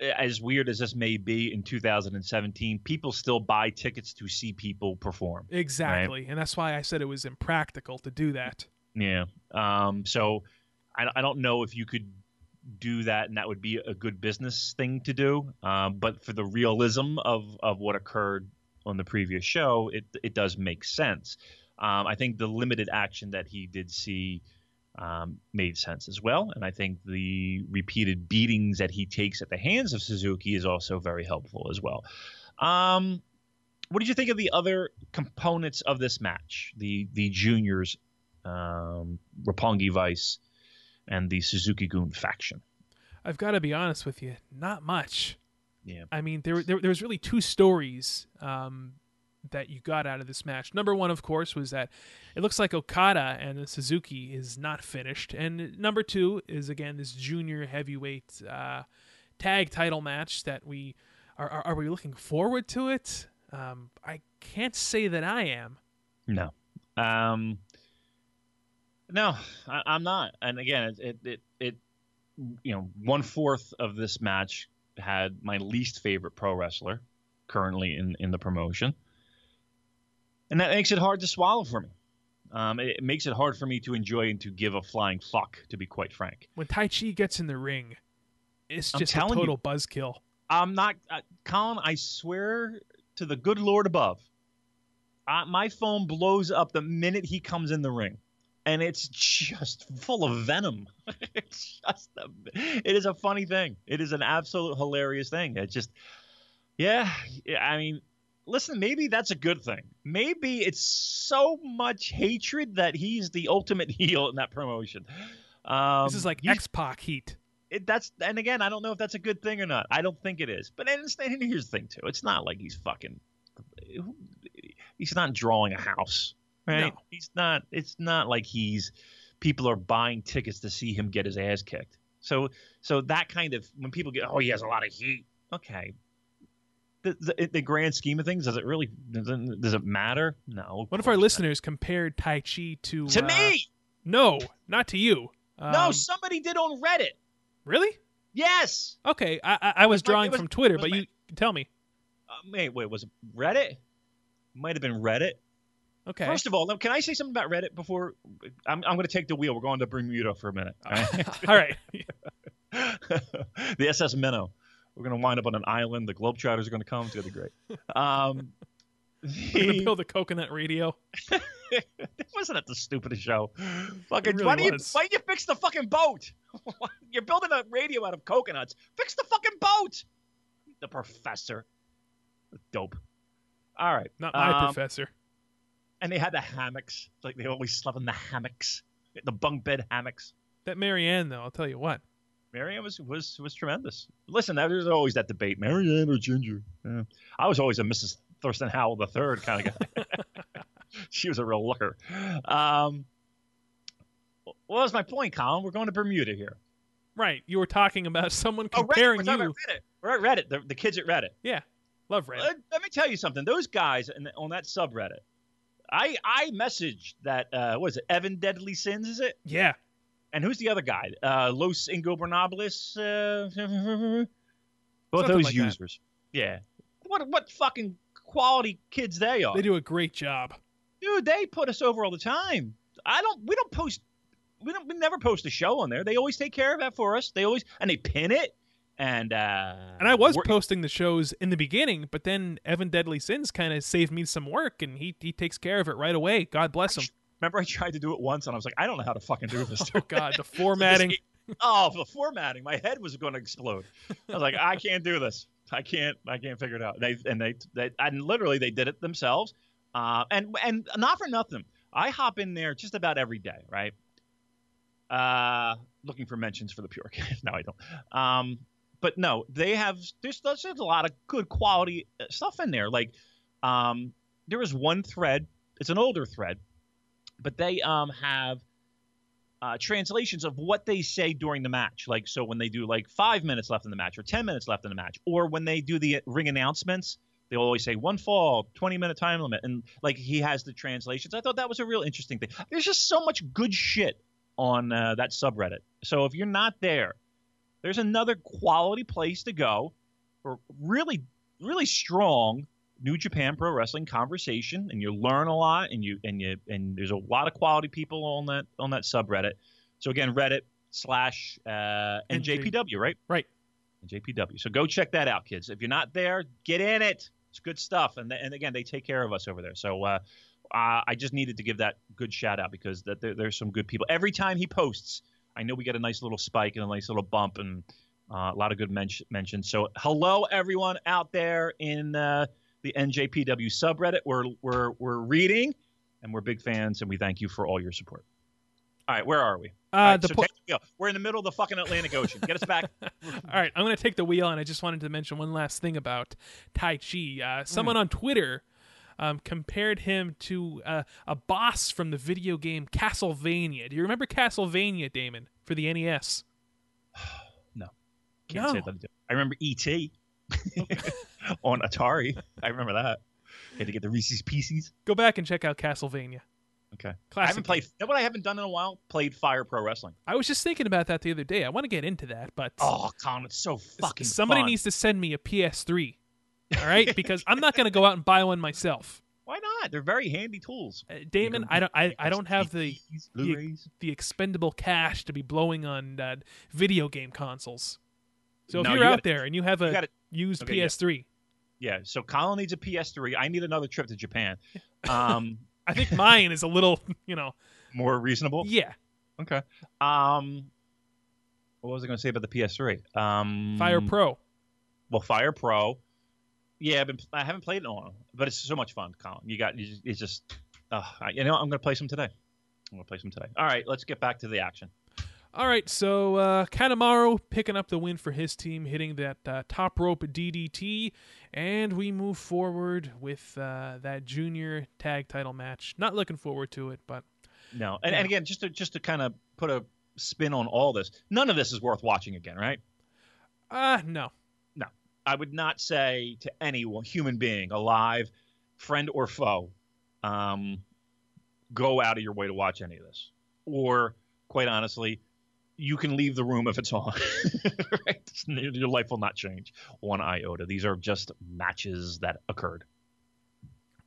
as weird as this may be in 2017, people still buy tickets to see people perform. Exactly. And that's why I said it was impractical to do that. Yeah. Um, so I, I don't know if you could do that and that would be a good business thing to do. Um, but for the realism of, of what occurred on the previous show, it, it does make sense. Um, I think the limited action that he did see um, made sense as well. And I think the repeated beatings that he takes at the hands of Suzuki is also very helpful as well. Um, what did you think of the other components of this match? The the juniors, um, Roppongi Vice, and the Suzuki Gun faction. I've got to be honest with you, not much. Yeah. I mean, there there, there was really two stories um, that you got out of this match. Number one, of course, was that it looks like Okada and Suzuki is not finished, and number two is again this junior heavyweight uh, tag title match that we are, are. Are we looking forward to it? Um, I can't say that I am. No. Um, no, I, I'm not. And again, it, it, it, it you know, one fourth of this match had my least favorite pro wrestler currently in, in the promotion. And that makes it hard to swallow for me. Um, it, it makes it hard for me to enjoy and to give a flying fuck, to be quite frank. When Taichi gets in the ring, it's just a you. total buzzkill. I'm not, uh, Colin. I swear to the good Lord above, uh, my phone blows up the minute he comes in the ring, and it's just full of venom. it's just, a, it is a funny thing. It is an absolute hilarious thing. It just, yeah. I mean, listen, maybe that's a good thing. Maybe it's so much hatred that he's the ultimate heel in that promotion. Um, This is like he's- X Pac heat. it, that's and again, I don't know if that's a good thing or not. I don't think it is. But and, it's- and here's the thing too: it's not like he's fucking. He's not drawing a house, right? No. He's not. It's not like he's. People are buying tickets to see him get his ass kicked. So so that kind of when people get oh he has a lot of heat. Okay. The, the, the grand scheme of things, does it really does it, does it matter? No. One of our course listeners compared Taichi to to uh, me. No, not to you. no, Um, somebody did on Reddit. really? Yes. Okay, I, I, I was my- drawing was- from Twitter, but my- you tell me. Uh, wait, wait, was it Reddit? Might have been Reddit. Okay. First of all, can I say something about Reddit before I'm, I'm going to take the wheel? We're going to Bermuda for a minute. All right? All right. the SS Minnow. We're going to wind up on an island. The Globetrotters are going to come. It's going to be great. Um, We're gonna build a coconut radio. wasn't that the stupidest show? Fucking, It why, do you, why don't you fix the fucking boat? You're building a radio out of coconuts. Fix the fucking boat. The professor. Dope. All right. Not my Um, professor. and they had the hammocks. Like they always slept in the hammocks, the bunk bed hammocks. That Marianne, though, I'll tell you what. Marianne was was was tremendous. Listen, there's always that debate, Marianne or Ginger. Yeah. I was always a Mrs. Thurston Howell the third kind of guy. she was a real looker. Um, what was my point, Colin? We're going to Bermuda here. Right. You were talking about someone Oh, Reddit. comparing We're you. Reddit. We're at Reddit. The, the kids at Reddit. Yeah. Love Reddit. Let, let me tell you something. Those guys in, on that subreddit, I I messaged that. Uh, what is it? Evan Deadly Sins is it? yeah. And who's the other guy? Uh, Los Ingobernables. Uh, both those like that. users. Yeah. What what fucking quality kids they are. They do a great job. Dude, they put us over all the time. I don't. We don't post. We don't. We never post a show on there. They always take care of that for us. They always and they pin it. And uh And I was posting the shows in the beginning, but then Evan Deadly Sins kind of saved me some work, and he he takes care of it right away. God bless him. Remember, I tried to do it once, and I was like, I don't know how to fucking do this. Oh God, the formatting. oh, the formatting. My head was going to explode. I was like, I can't do this. I can't. I can't figure it out. They and they, they and literally they did it themselves. Uh, and and not for nothing. I hop in there just about every day, right? Uh, looking for mentions for the pure. Case. No, I don't. Um, but no, they have. There's there's a lot of good quality uh, stuff in there. Like, um, there was one thread. It's an older thread, but they um have uh, translations of what they say during the match. Like, so when they do like five minutes left in the match or 10 minutes left in the match, or when they do the ring announcements, they'll always say one fall, 20 minute time limit. And like he has the translations. I thought that was a real interesting thing. There's just so much good shit on uh, that subreddit. So if you're not there, there's another quality place to go for really, really strong New Japan Pro Wrestling conversation, and you learn a lot, and you and you and there's a lot of quality people on that on that subreddit. So again, Reddit slash uh, NJPW, right? Right. NJPW. So go check that out, kids. If you're not there, get in it. It's good stuff, and and again, they take care of us over there. So uh, uh, I just needed to give that good shout out because that there, there's some good people. Every time he posts, I know we get a nice little spike and a nice little bump and uh, a lot of good men- mentions. So hello everyone out there in uh, the NJPW subreddit. We're we're we're reading and we're big fans and we thank you for all your support. All right, where are we? Uh, right, the so po- the. We're in the middle of the fucking Atlantic Ocean. Get us back. All right, I'm going to take the wheel, and I just wanted to mention one last thing about Taichi. Uh, someone on Twitter um, compared him to uh, a boss from the video game Castlevania. Do you remember Castlevania, Damon, for the NES? Can't No. say that. I remember E.T. on Atari. I remember that. Had to get the Reese's Pieces. Go back and check out Castlevania. Okay. I haven't played. Know what I haven't done in a while? Played Fire Pro Wrestling. I was just thinking about that the other day. I want to get into that, but Oh, Colin, it's so fucking. somebody fun. needs to send me a PS3. All right, because I'm not going to go out and buy one myself. Why not? They're very handy tools. Uh, Damon, I don't, I, I don't have the the, the expendable cash to be blowing on uh, video game consoles. So if No, you're you out gotta- there and you have a you gotta- used Okay. PS3, Yeah. So Colin needs a PS3. I need another trip to Japan. Um, I think mine is a little, you know, more reasonable. yeah, Okay. Um, what was I going to say about the PS3? Um, Fire Pro. Well, Fire Pro. Yeah, I've been, I haven't played it on, but it's so much fun, Colin. You got, you just, it's just, uh, you know, I'm going to play some today. I'm going to play some today. All right, let's get back to the action. All right, so uh, Kanemaru picking up the win for his team, hitting that uh, top rope DDT, and we move forward with uh, that junior tag title match. Not looking forward to it, but No, and, Yeah. and again, just to just to kind of put a spin on all this, none of this is worth watching again, right? uh no. No. I would not say to any human being, alive, friend or foe, um, go out of your way to watch any of this. Or, quite honestly, you can leave the room if it's on. right? Your life will not change one iota. These are just matches that occurred.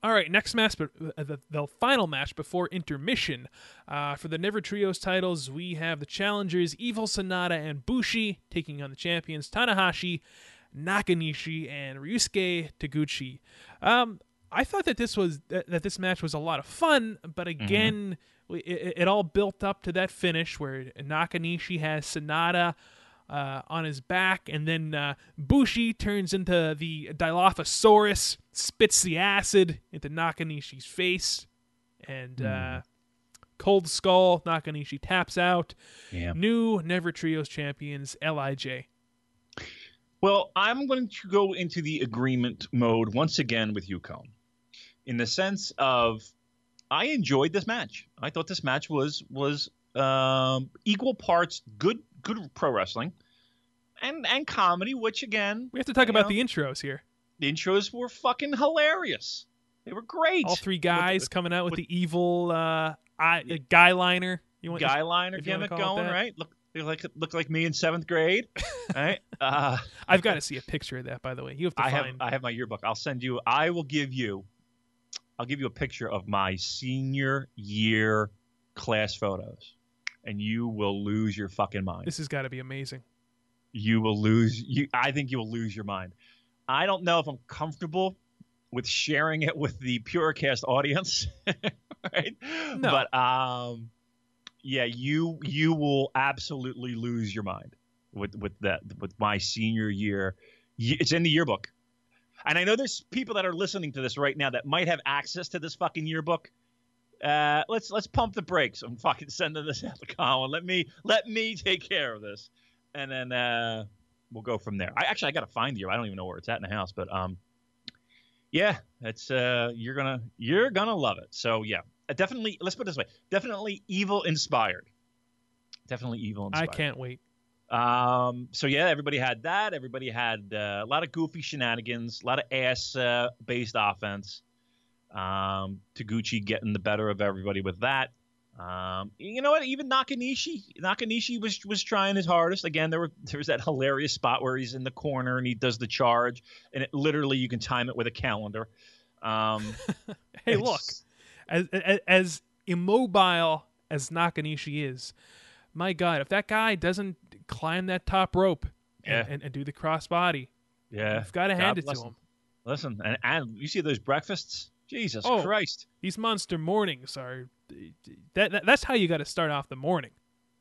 All right, next match, but uh, the, the final match before intermission uh, for the Never Trios titles, we have the challengers Evil Sanada and Bushi taking on the champions Tanahashi, Nakanishi, and Ryusuke Taguchi. Um, I thought that this was that, that this match was a lot of fun, but again, we- it, it all built up to that finish where Nakanishi has Sanada uh, on his back, and then uh, Bushi turns into the Dilophosaurus, spits the acid into Nakanishi's face, and uh, Cold Skull Nakanishi taps out. Yeah. New Never Trios champions Lij. Well, I'm going to go into the agreement mode once again with you, Cone, in the sense of I enjoyed this match. I thought this match was was um, equal parts good good pro wrestling and and comedy, which again We have to talk about know, the intros here. the intros were fucking hilarious. They were great. All three guys With coming out with, with- the evil uh, eye, uh, guy liner. You want guy liner if gimmick it going right. Look they like look like me in seventh grade, right? Uh, I've got to see a picture of that, by the way. You have to I have. I have my yearbook. I'll send you. I will give you. I'll give you a picture of my senior year class photos, and you will lose your fucking mind. this has got to be amazing. you will lose. You, I think you will lose your mind. I don't know if I'm comfortable with sharing it with the Purecast audience, right? No. But um, yeah, you you will absolutely lose your mind with with that with my senior year. It's in the yearbook, and I know there's people that are listening to this right now that might have access to this fucking yearbook. Uh, let's let's pump the brakes. I'm fucking sending this out to Colin. Let me let me take care of this, and then uh, we'll go from there. I actually I gotta find the year. I don't even know where it's at in the house, but um, yeah, it's uh, you're gonna you're gonna love it. So yeah, uh, definitely. Let's put it this way: definitely evil inspired. Definitely evil inspired. I can't wait. Um, so yeah, everybody had that. Everybody had uh, a lot of goofy shenanigans, a lot of ass uh, based offense. Um, Taguchi getting the better of everybody with that. Um, you know what? Even Nakanishi, Nakanishi was was trying his hardest. Again, there were there was that hilarious spot where he's in the corner and he does the charge, and it literally you can time it with a calendar. Um, Hey, look, as, as as immobile as Nakanishi is, my God, if that guy doesn't climb that top rope and, Yeah. and, and do the crossbody, yeah, you've got to God hand it bless to him. Listen, and, and you see those breakfasts? Jesus Oh. Christ! These monster mornings are that, that that's how you got to start off the morning.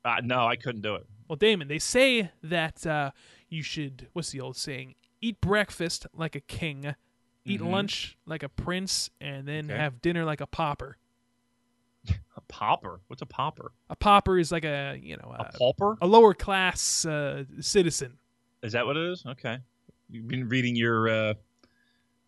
Uh, no, I couldn't do it. Well, Damon, they say that uh, you should, what's the old saying? Eat breakfast like a king, eat Mhm. lunch like a prince, and then Okay. have dinner like a pauper. A popper? What's a popper? A pauper is like a, you know, A a, pauper? a lower class uh, citizen. Is that what it is? Okay. You've been reading your uh,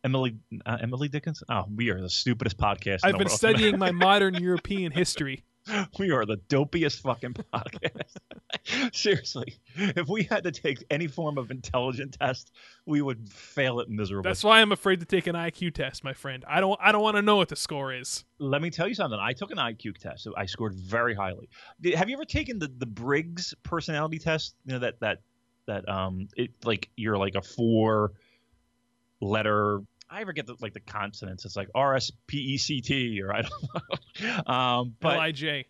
Emily uh, Emily Dickinson. Oh, we are the stupidest podcast. I've been world. studying my modern European history. we are the dopiest fucking podcast. Seriously, if we had to take any form of intelligent test, we would fail it miserably. That's why I'm afraid to take an IQ test, my friend. I don't I don't want to know what the score is. Let me tell you something. I took an IQ test. So I scored very highly. Have you ever taken the the Briggs personality test? You know that that that um it like you're like a four letter. I ever get the, like the consonants. It's like R S P E C T or I don't know. um, but Lij.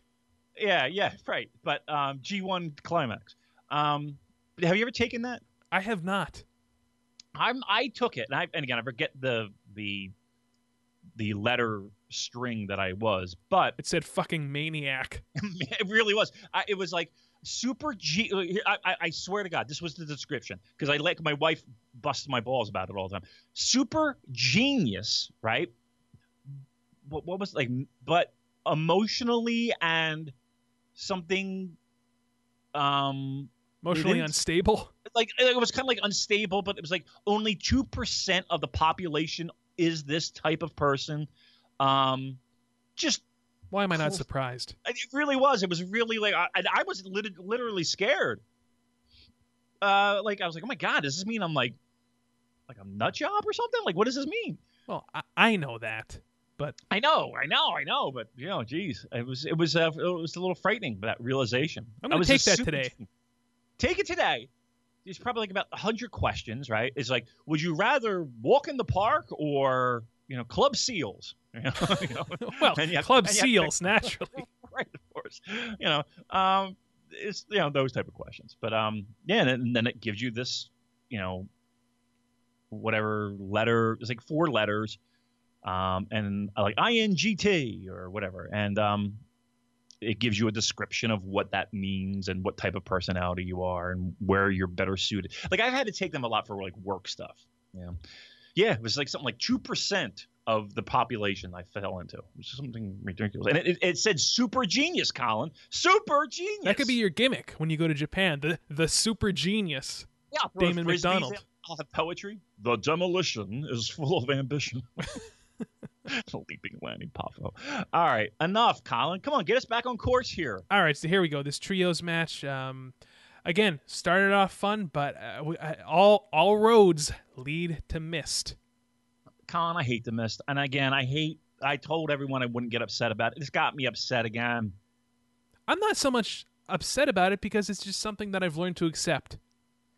yeah, yeah, right. But um, G one climax. Um, have you ever taken that? I have not. I'm I took it, and, I, and again I forget the the the letter string that I was, but It said fucking maniac. it really was. I, it was like super G. I, I, I swear to God, this was the description because I like my wife busts my balls about it all the time. Super genius, right? What, what was like, but emotionally and something, um, Emotionally unstable. like it was kind of like unstable, but it was like only two percent of the population is this type of person. Um, just Why am I not surprised? it really was. It was really like I, I was lit- literally scared. Uh, like I was like, oh my god, does this mean I'm like, like a nut job or something? Like, what does this mean? Well, I, I know that, but I know, I know, I know, but you know, geez, it was it was uh, it was a little frightening that realization. I'm gonna was take that today. Take it today. There's probably like about hundred questions, right? It's like, would you rather walk in the park or you know, club seals? You know, you know, well, and you club and you to- seals naturally. right, of course. You know, um, it's you know those type of questions. But um, yeah, and, then- and then it gives you this, you know, whatever letter. It's like four letters, um, and like INGT or whatever, and um, it gives you a description of what that means and what type of personality you are and where you're better suited. Like I've had to take them a lot for like work stuff. Yeah, yeah, it was like something like two percent of the population I fell into, which is something ridiculous. And it, it, it said super genius, Colin. Super genius. That could be your gimmick when you go to Japan. The the super genius. yeah, Damon McDonald. I'll have poetry. The demolition is full of ambition. Leaping Lanny Poffo. All right, enough, Colin. Come on, get us back on course here. All right, so here we go. This trios match. Um, again, started off fun, but uh, we, uh, all all roads lead to mist. Colin, I hate the mist, and again, I hate. I told everyone I wouldn't get upset about it. It's got me upset again. I'm not so much upset about it because it's just something that I've learned to accept.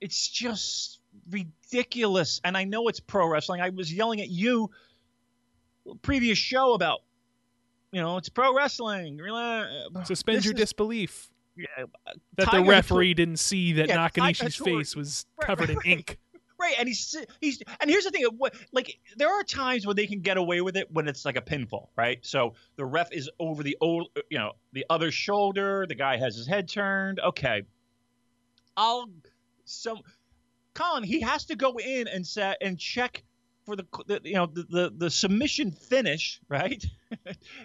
It's just ridiculous, and I know it's pro wrestling. I was yelling at you previous show about, you know, it's pro wrestling. Suspend This your is- disbelief Uh, that Tiger the referee didn't see that Yeah, Nakanishi's face was Right, covered right, in ink. Right, and he's he's and here's the thing, like there are times when they can get away with it when it's like a pinfall, right? So the ref is over the old, uh, you know, the other shoulder, the guy has his head turned. Okay, I'll some Colin, he has to go in and set and check for the, the you know the, the the submission finish, right?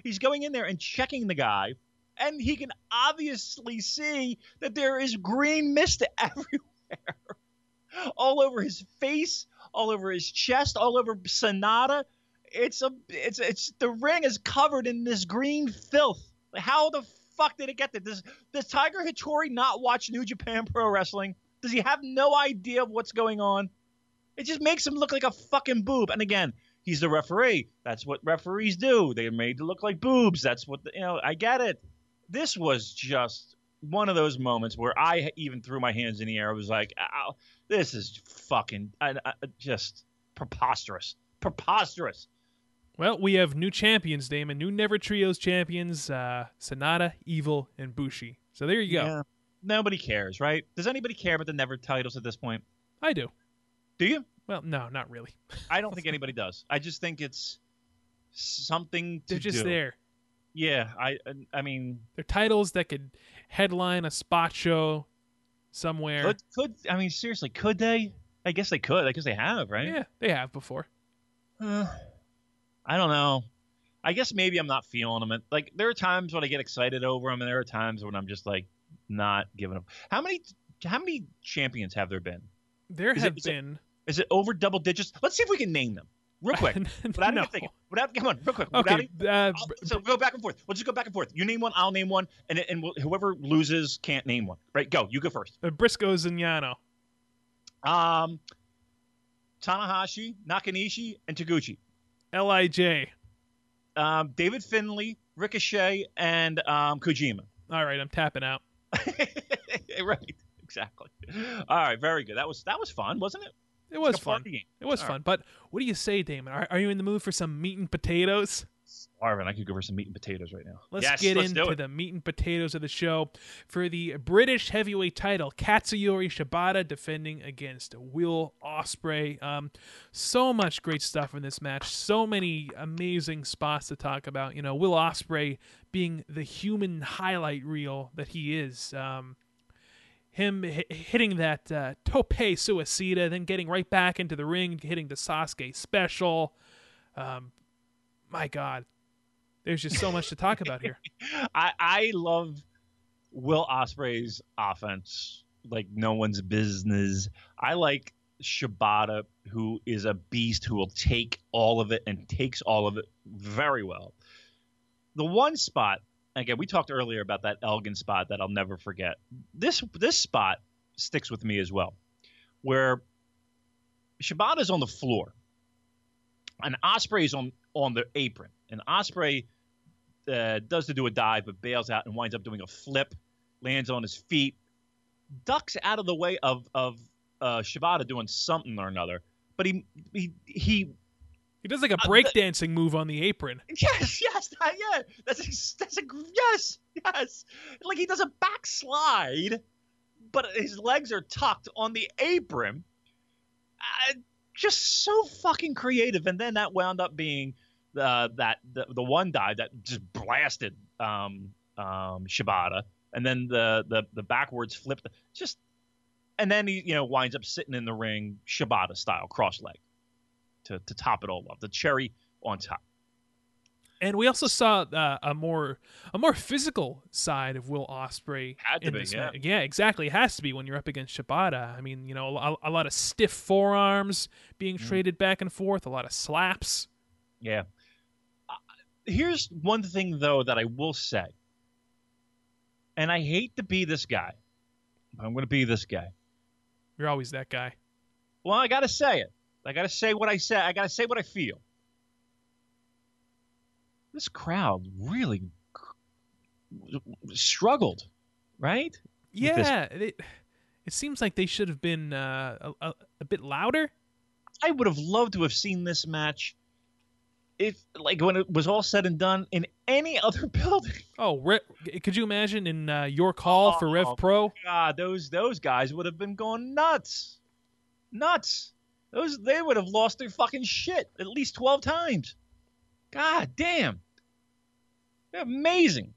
he's going in there and checking the guy, and he can obviously see that there is green mist everywhere all over his face, all over his chest, all over Sanada. It's a it's it's the ring is covered in this green filth. How the fuck did it get there? Does does Tiger Hattori not watch New Japan Pro Wrestling? Does he have no idea of what's going on? It just makes him look like a fucking boob. And again, he's the referee. That's what referees do. They're made to look like boobs. That's what the, you know. I get it. This was just one of those moments where I even threw my hands in the air. I was like, Ow, "This is fucking I, I, just preposterous, preposterous." Well, we have new champions, Damon. New Never Trios champions, uh, Sanada, Evil, and Bushi. So there you go. Yeah. Nobody cares, right? Does anybody care about the Never titles at this point? I do. Do you? Well, no, not really. I don't think anybody does. I just think it's something to They're just do. there. Yeah, I I mean, They're titles that could headline a spot show somewhere. could could I mean seriously, could they? I guess they could. I guess they have, right? Yeah, they have before. Uh, I don't know. I guess maybe I'm not feeling them. Like there are times when I get excited over them, and there are times when I'm just like not giving them. How many how many champions have there been? There Is it- have it- been. Is it over double digits? Let's see if we can name them real quick. Without no. even thinking. Without come on, real quick. Okay, even- uh, so go back and forth. We'll just go back and forth. You name one, I'll name one, and and we'll, whoever loses can't name one. Right? Go. You go first. uh, Briscoe Zignano. Um, Tanahashi, Nakanishi, and Taguchi. Lij. Um, David Finlay, Ricochet, and um, Kojima. All right, I'm tapping out. right. Exactly. All right. Very good. That was that was fun, wasn't it? It was Like fun. game. It was All fun. But what do you say, Damon? Are, are you in the mood for some meat and potatoes? Marvin, I could go for some meat and potatoes right now. Let's yes, get let's into the meat and potatoes of the show. For the British heavyweight title, Katsuyori Shibata defending against Will Ospreay. Um, so much great stuff in this match. So many amazing spots to talk about. You know, Will Ospreay being the human highlight reel that he is. Um, him hi- hitting that uh, tope suicida, then getting right back into the ring, hitting the Sasuke special. Um, my God, there's just so much to talk about here. I, I love Will Ospreay's offense like no one's business. I like Shibata, who is a beast who will take all of it and takes all of it very well. The one spot, again, we talked earlier about that Elgin spot that I'll never forget. This this spot sticks with me as well, where Shibata's on the floor, and Ospreay's on on the apron, and Ospreay uh, does to do a dive, but bails out and winds up doing a flip, lands on his feet, ducks out of the way of of uh, Shibata doing something or another. But he he he He does like a Uh, breakdancing move on the apron. yes yes that, yeah. That's ex- that's a yes yes. Like he does a backslide, but his legs are tucked on the apron. Uh, just so fucking creative, and then that wound up being the that the, the one dive that just blasted um, um, Shibata, and then the the the backwards flip, just and then he you know winds up sitting in the ring Shibata style, cross leg, to to top it all off, the cherry on top. And we also saw uh, a more a more physical side of Will Ospreay. Had to in be, this yeah. match. yeah, exactly. It has to be when you're up against Shibata. I mean, you know, a, a lot of stiff forearms being Mm. traded back and forth, a lot of slaps. Yeah. here's one thing though that I will say, and I hate to be this guy, but I'm going to be this guy. You're always that guy. Well, I got to say it. I got to say what I say. I got to say what I feel. This crowd really struggled, right? Yeah, it, it seems like they should have been uh, a, a, bit louder. I would have loved to have seen this match if like when it was all said and done in any other building. Oh, Re- could you imagine in uh, York Hall for Rev Oh, Pro? God, those those guys would have been going nuts, nuts. Those they would have lost their fucking shit at least twelve times. God damn, They're amazing.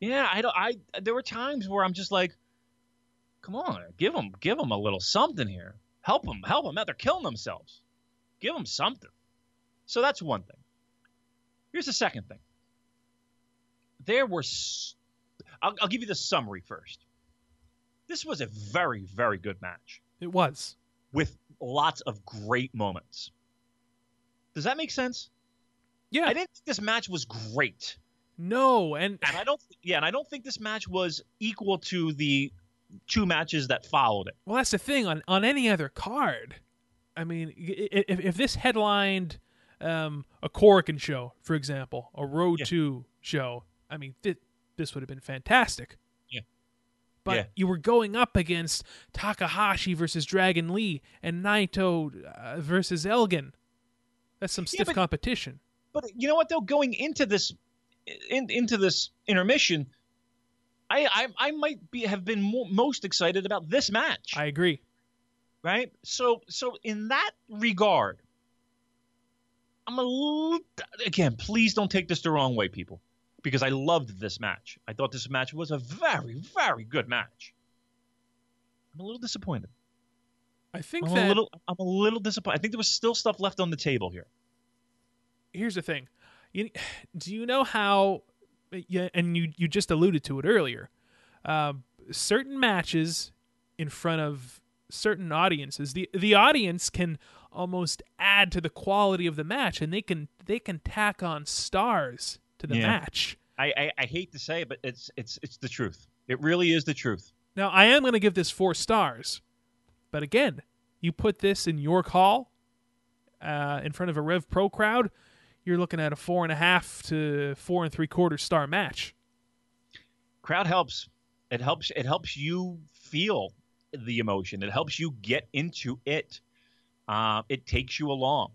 Yeah, I don't. I there were times where I'm just like, come on, give them, give them a little something here. Help them, help them out. They're killing themselves. Give them something. So that's one thing. Here's the second thing. There were. I'll, I'll give you the summary first. This was a very, very good match It was. with lots of great moments. Does that make sense? Yeah. I didn't think this match was great. no, and And I don't yeah, and I don't think this match was equal to the two matches that followed it. well, that's the thing on on any other card. I mean, if if this headlined um, a Korakuen show, for example, a Road Yeah. Two show, I mean, th- this would have been fantastic. Yeah. But Yeah. you were going up against Takahashi versus Dragon Lee and Naito uh, versus Elgin. That's some Yeah, stiff but- competition. But you know what though, going into this in, into this intermission, I I, I might be have been mo most excited about this match. I agree. right? So so in that regard, I'm a little, again. Please don't take this the wrong way, people, because I loved this match. I thought this match was a very very good match. I'm a little disappointed. I think I'm that a little I'm a little disappointed. I think there was still stuff left on the table here. here's the thing. You, do you know how? Yeah, and you you just alluded to it earlier. Um, certain matches in front of certain audiences, the the audience can almost add to the quality of the match, and they can they can tack on stars to the Yeah. match. I, I I hate to say it, but it's it's it's the truth. It really is the truth. Now, I am going to give this four stars, but again, you put this in York Hall, uh, in front of a Rev Pro crowd, you're looking at a four and a half to four and three quarter star match. crowd helps it helps it helps you feel the emotion it helps you get into it uh, it takes you along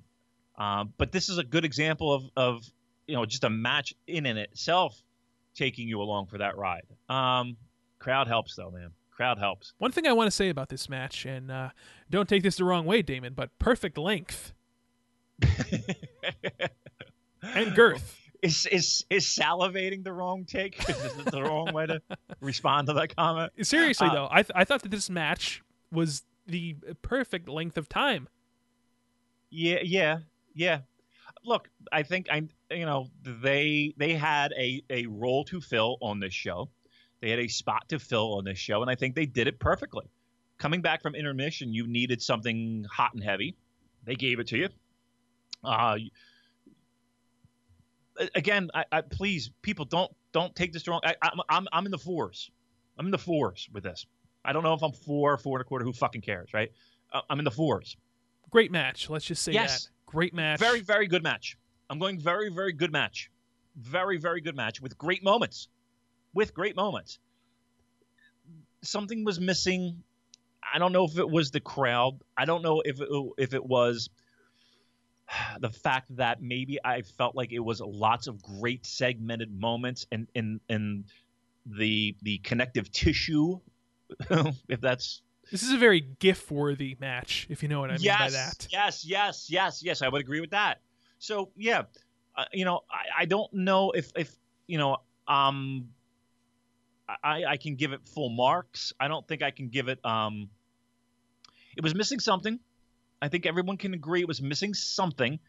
um, but this is a good example of, of you know just a match in and itself taking you along for that ride um, crowd helps though man crowd helps One thing I want to say about this match, and uh, don't take this the wrong way, Damon, but perfect length and girth. is, is is salivating the wrong take is this the wrong way to respond to that comment Seriously, Uh, though, I, th- I thought that this match was the perfect length of time. Yeah, yeah, yeah. Look, I think I, you know, they they had a a role to fill on this show. They had a spot to fill on this show, and I think they did it perfectly. Coming back from intermission, you needed something hot and heavy. They gave it to you. Uh, again, I, I please, people, don't don't take this wrong. I, I'm I'm I'm in the fours. I'm in the fours with this. I don't know if I'm four, four and a quarter. Who fucking cares, right? Uh, I'm in the fours. Great match. Let's just say Yes. that. Great match. Very, very good match. I'm going very, very good match. Very, very good match with great moments. With great moments. Something was missing. I don't know if it was the crowd. I don't know if it, if it was the fact that maybe I felt like it was lots of great segmented moments and and and the the connective tissue, if that's This is a very GIF worthy match, if you know what I mean yes, by that. Yes, yes, yes, yes. I would agree with that. So yeah, uh, you know, I, I don't know if if you know, um, I I can give it full marks. I don't think I can give it. Um, it was missing something. I think everyone can agree it was missing something.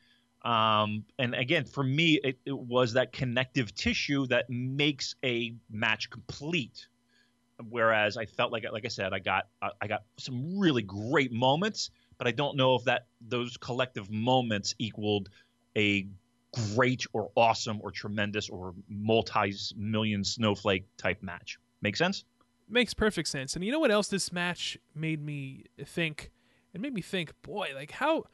Um, and again, for me, it, it was that connective tissue that makes a match complete. Whereas I felt like, like I said, I got I I got some really great moments, but I don't know if that those collective moments equaled a great or awesome or tremendous or multi-million snowflake type match. Make sense? Makes perfect sense. And you know what else this match made me think? It made me think, boy, like how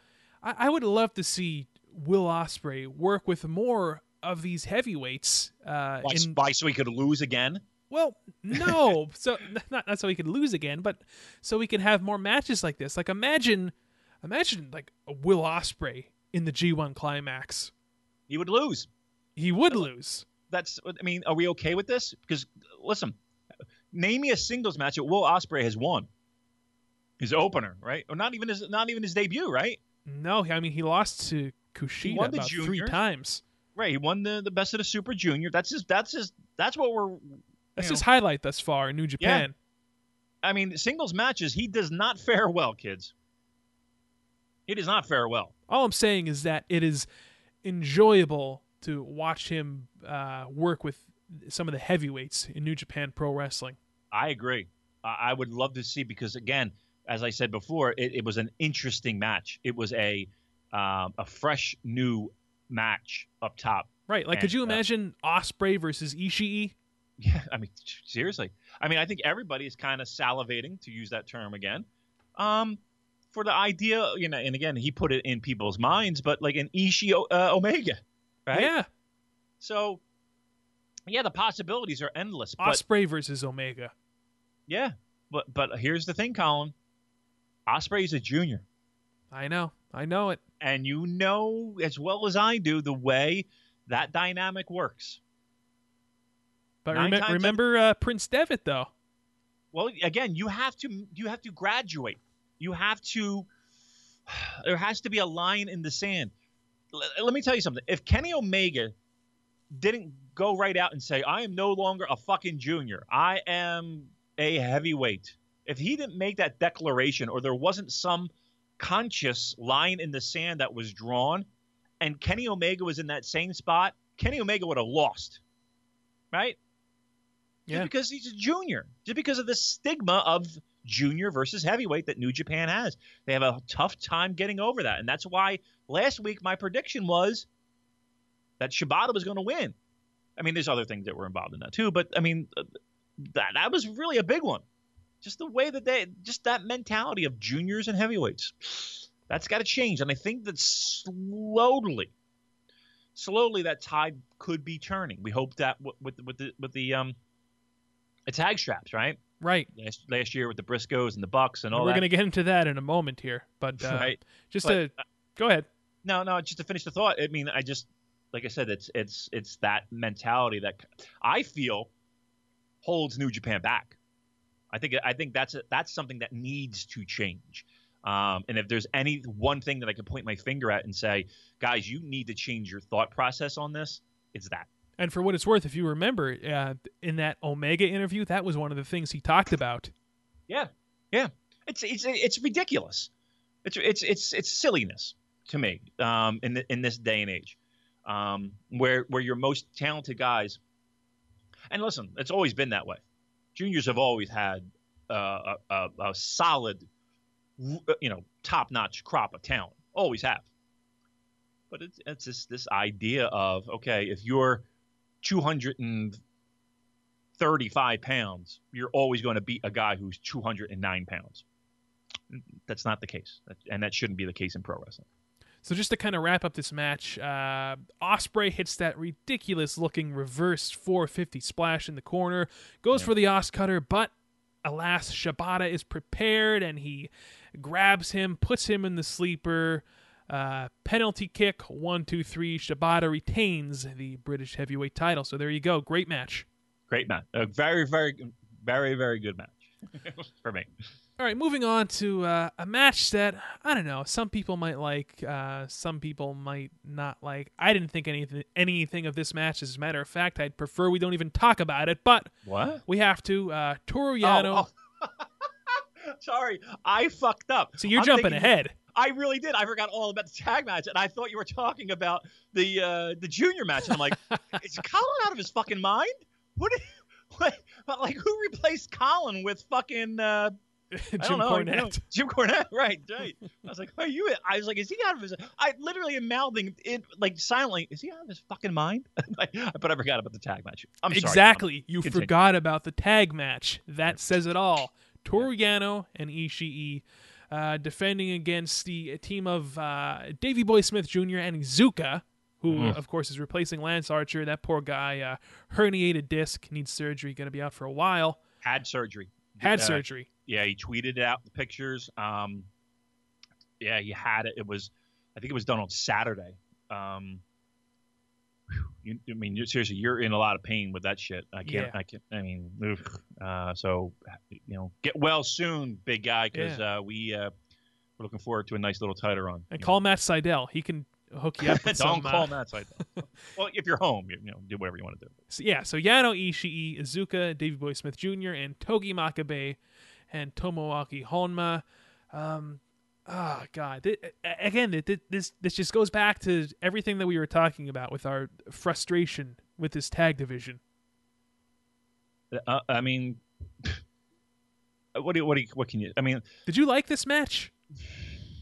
I, I would love to see Will Ospreay work with more of these heavyweights. Uh, Why, in, why so he could lose again? well, no, so not not so he could lose again, but so we can have more matches like this. Like imagine, imagine like a Will Ospreay in the G1 climax. He would lose. He would lose. That's. I mean, are we okay with this? Because listen, name me a singles match that Will Ospreay has won. His opener, right? Or not even his not even his debut, right? No, I mean he lost to Kushida won the about three times. Right. He won the, the best of the Super Junior. That's his. That's his. That's what we're. That's you his highlight thus far in New Japan. Yeah. I mean, singles matches. He does not fare well, kids. He does not fare well. All I'm saying is that it is enjoyable to watch him uh, work with some of the heavyweights in New Japan Pro Wrestling. I agree. I would love to see because again, as I said before, it, it was an interesting match. It was a um, a fresh new match up top. Right? Like, And, could you uh, imagine Ospreay versus Ishii? Yeah, I mean, seriously. I mean, I think everybody is kind of salivating to use that term again. Um, for the idea, you know, and again, he put it in people's minds, but like an Ishii uh, Omega, right? Yeah, So, yeah, the possibilities are endless. But Ospreay versus Omega. yeah, but but here's the thing, Colin. Ospreay is a junior. I know, I know it. and you know as well as I do the way that dynamic works. But times remember uh, Prince Devitt though. Well, again, you have to you have to graduate. You have to. There has to be a line in the sand. L- let me tell you something. If Kenny Omega didn't go right out and say, "I am no longer a fucking junior. I am a heavyweight," if he didn't make that declaration, or there wasn't some conscious line in the sand that was drawn, and Kenny Omega was in that same spot, Kenny Omega would have lost, right? Just Yeah. because he's a junior, just because of the stigma of junior versus heavyweight that New Japan has. They have a tough time getting over that. And that's why last week my prediction was that Shibata was going to win. I mean, there's other things that were involved in that too, but I mean, uh, that, that was really a big one. Just the way that they, just that mentality of juniors and heavyweights. That's got to change. And I think that slowly, slowly that tide could be turning. We hope that with, with the, with the, um, the tag straps, right? Right. Last, last year with the Briscoes and the Bucks and all We're that. gonna get into that in a moment here, but uh, Right. just But, to go ahead. No, no, just to finish the thought. I mean, I just like I said, it's it's it's that mentality that I feel holds New Japan back. I think I think that's a, that's something that needs to change. Um, and if there's any one thing that I can point my finger at and say, guys, you need to change your thought process on this, it's that. And for what it's worth, if you remember, uh, in that Omega interview, that was one of the things he talked about. Yeah, yeah. It's it's it's ridiculous. It's it's it's it's silliness to me um, in the, in this day and age, um, where where your most talented guys. And listen, it's always been that way. Juniors have always had uh, a, a, solid, you know, top notch crop of talent. Always have. But it's it's this this idea of okay, if you're two hundred and 35 pounds, you're always going to beat a guy who's 209 pounds. That's not the case, and that shouldn't be the case in pro wrestling. So just to kind of wrap up this match, uh, Ospreay hits that ridiculous-looking reverse 450 splash in the corner, goes for the Os cutter, but alas, Shibata is prepared and he grabs him, puts him in the sleeper. Uh, penalty kick, one, two, three. Shibata retains the British heavyweight title. So there you go, great match. Great match, a very, very, very, very good match for me. All right, moving on to uh, a match that I don't know. Some people might like, uh, some people might not like. I didn't think anything anything of this match. As a matter of fact, I'd prefer we don't even talk about it. But What? we have to. Uh, Toru Yano. Oh, oh. Sorry, I fucked up. So you're I'm jumping thinking- ahead. I really did. I forgot all about the tag match, and I thought you were talking about the uh, the junior match. And I'm like, is Colin out of his fucking mind? What? What? But like, who replaced Colin with fucking uh, Jim know, you Cornette. know, Jim Cornette, right, right. I was like, are you? I was like, is he out of his? I literally am mouthing it like silently. Is he out of his fucking mind? Like, but I forgot about the tag match. I'm sorry. exactly. You Continue. forgot about the tag match. That says it all. Toru Yano and Ishii uh, defending against the team of uh, Davey Boy Smith Jr. and Iizuka, who, Mm. of course, is replacing Lance Archer. That poor guy, uh, herniated disc, needs surgery, going to be out for a while. Had surgery. Had Uh, surgery. Yeah, he tweeted out the pictures. Um, yeah, he had it. It was, I think it was done on Saturday. Um, whew, you, I mean, seriously, you're in a lot of pain with that shit. I can't. Yeah. I can't. I mean, uh, so you know, get well soon, big guy, because uh, we uh, we're looking forward to a nice little tighter on. And call Matt Sydal. He can hook you up with Don't some. uh, call Matt side. well, if you're home, you, you know, do whatever you want to do. So, yeah, so Yano Ishii, Iizuka, Davey Boy Smith Jr., and Togi Makabe and Tomoaki Honma. Um, oh God! Again, th- th- this this just goes back to everything that we were talking about with our frustration with this tag division. Uh, I mean, what do you, what do you, what can you? I mean, Did you like this match?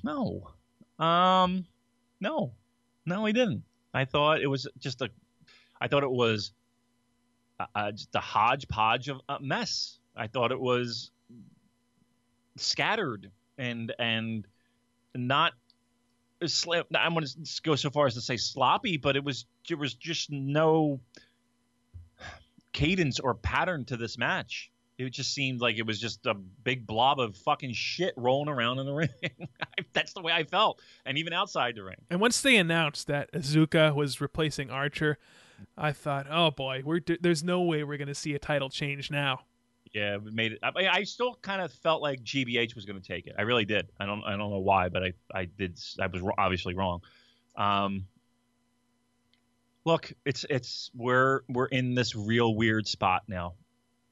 No. Um no. No, I didn't. I thought it was just a I thought it was a, a, just a hodgepodge of a mess. I thought it was scattered and and not I'm going to go so far as to say sloppy, but it was there was just no cadence or pattern to this match. It just seemed like it was just a big blob of fucking shit rolling around in the ring. That's the way I felt, and even outside the ring. And once they announced that Iizuka was replacing Archer, I thought, oh boy, we're there's no way we're going to see a title change now. Yeah, it made it. I, I still kind of felt like GBH was going to take it. I really did. I don't. I don't know why, but I. I did. I was obviously wrong. Um, look, it's it's we're we're in this real weird spot now.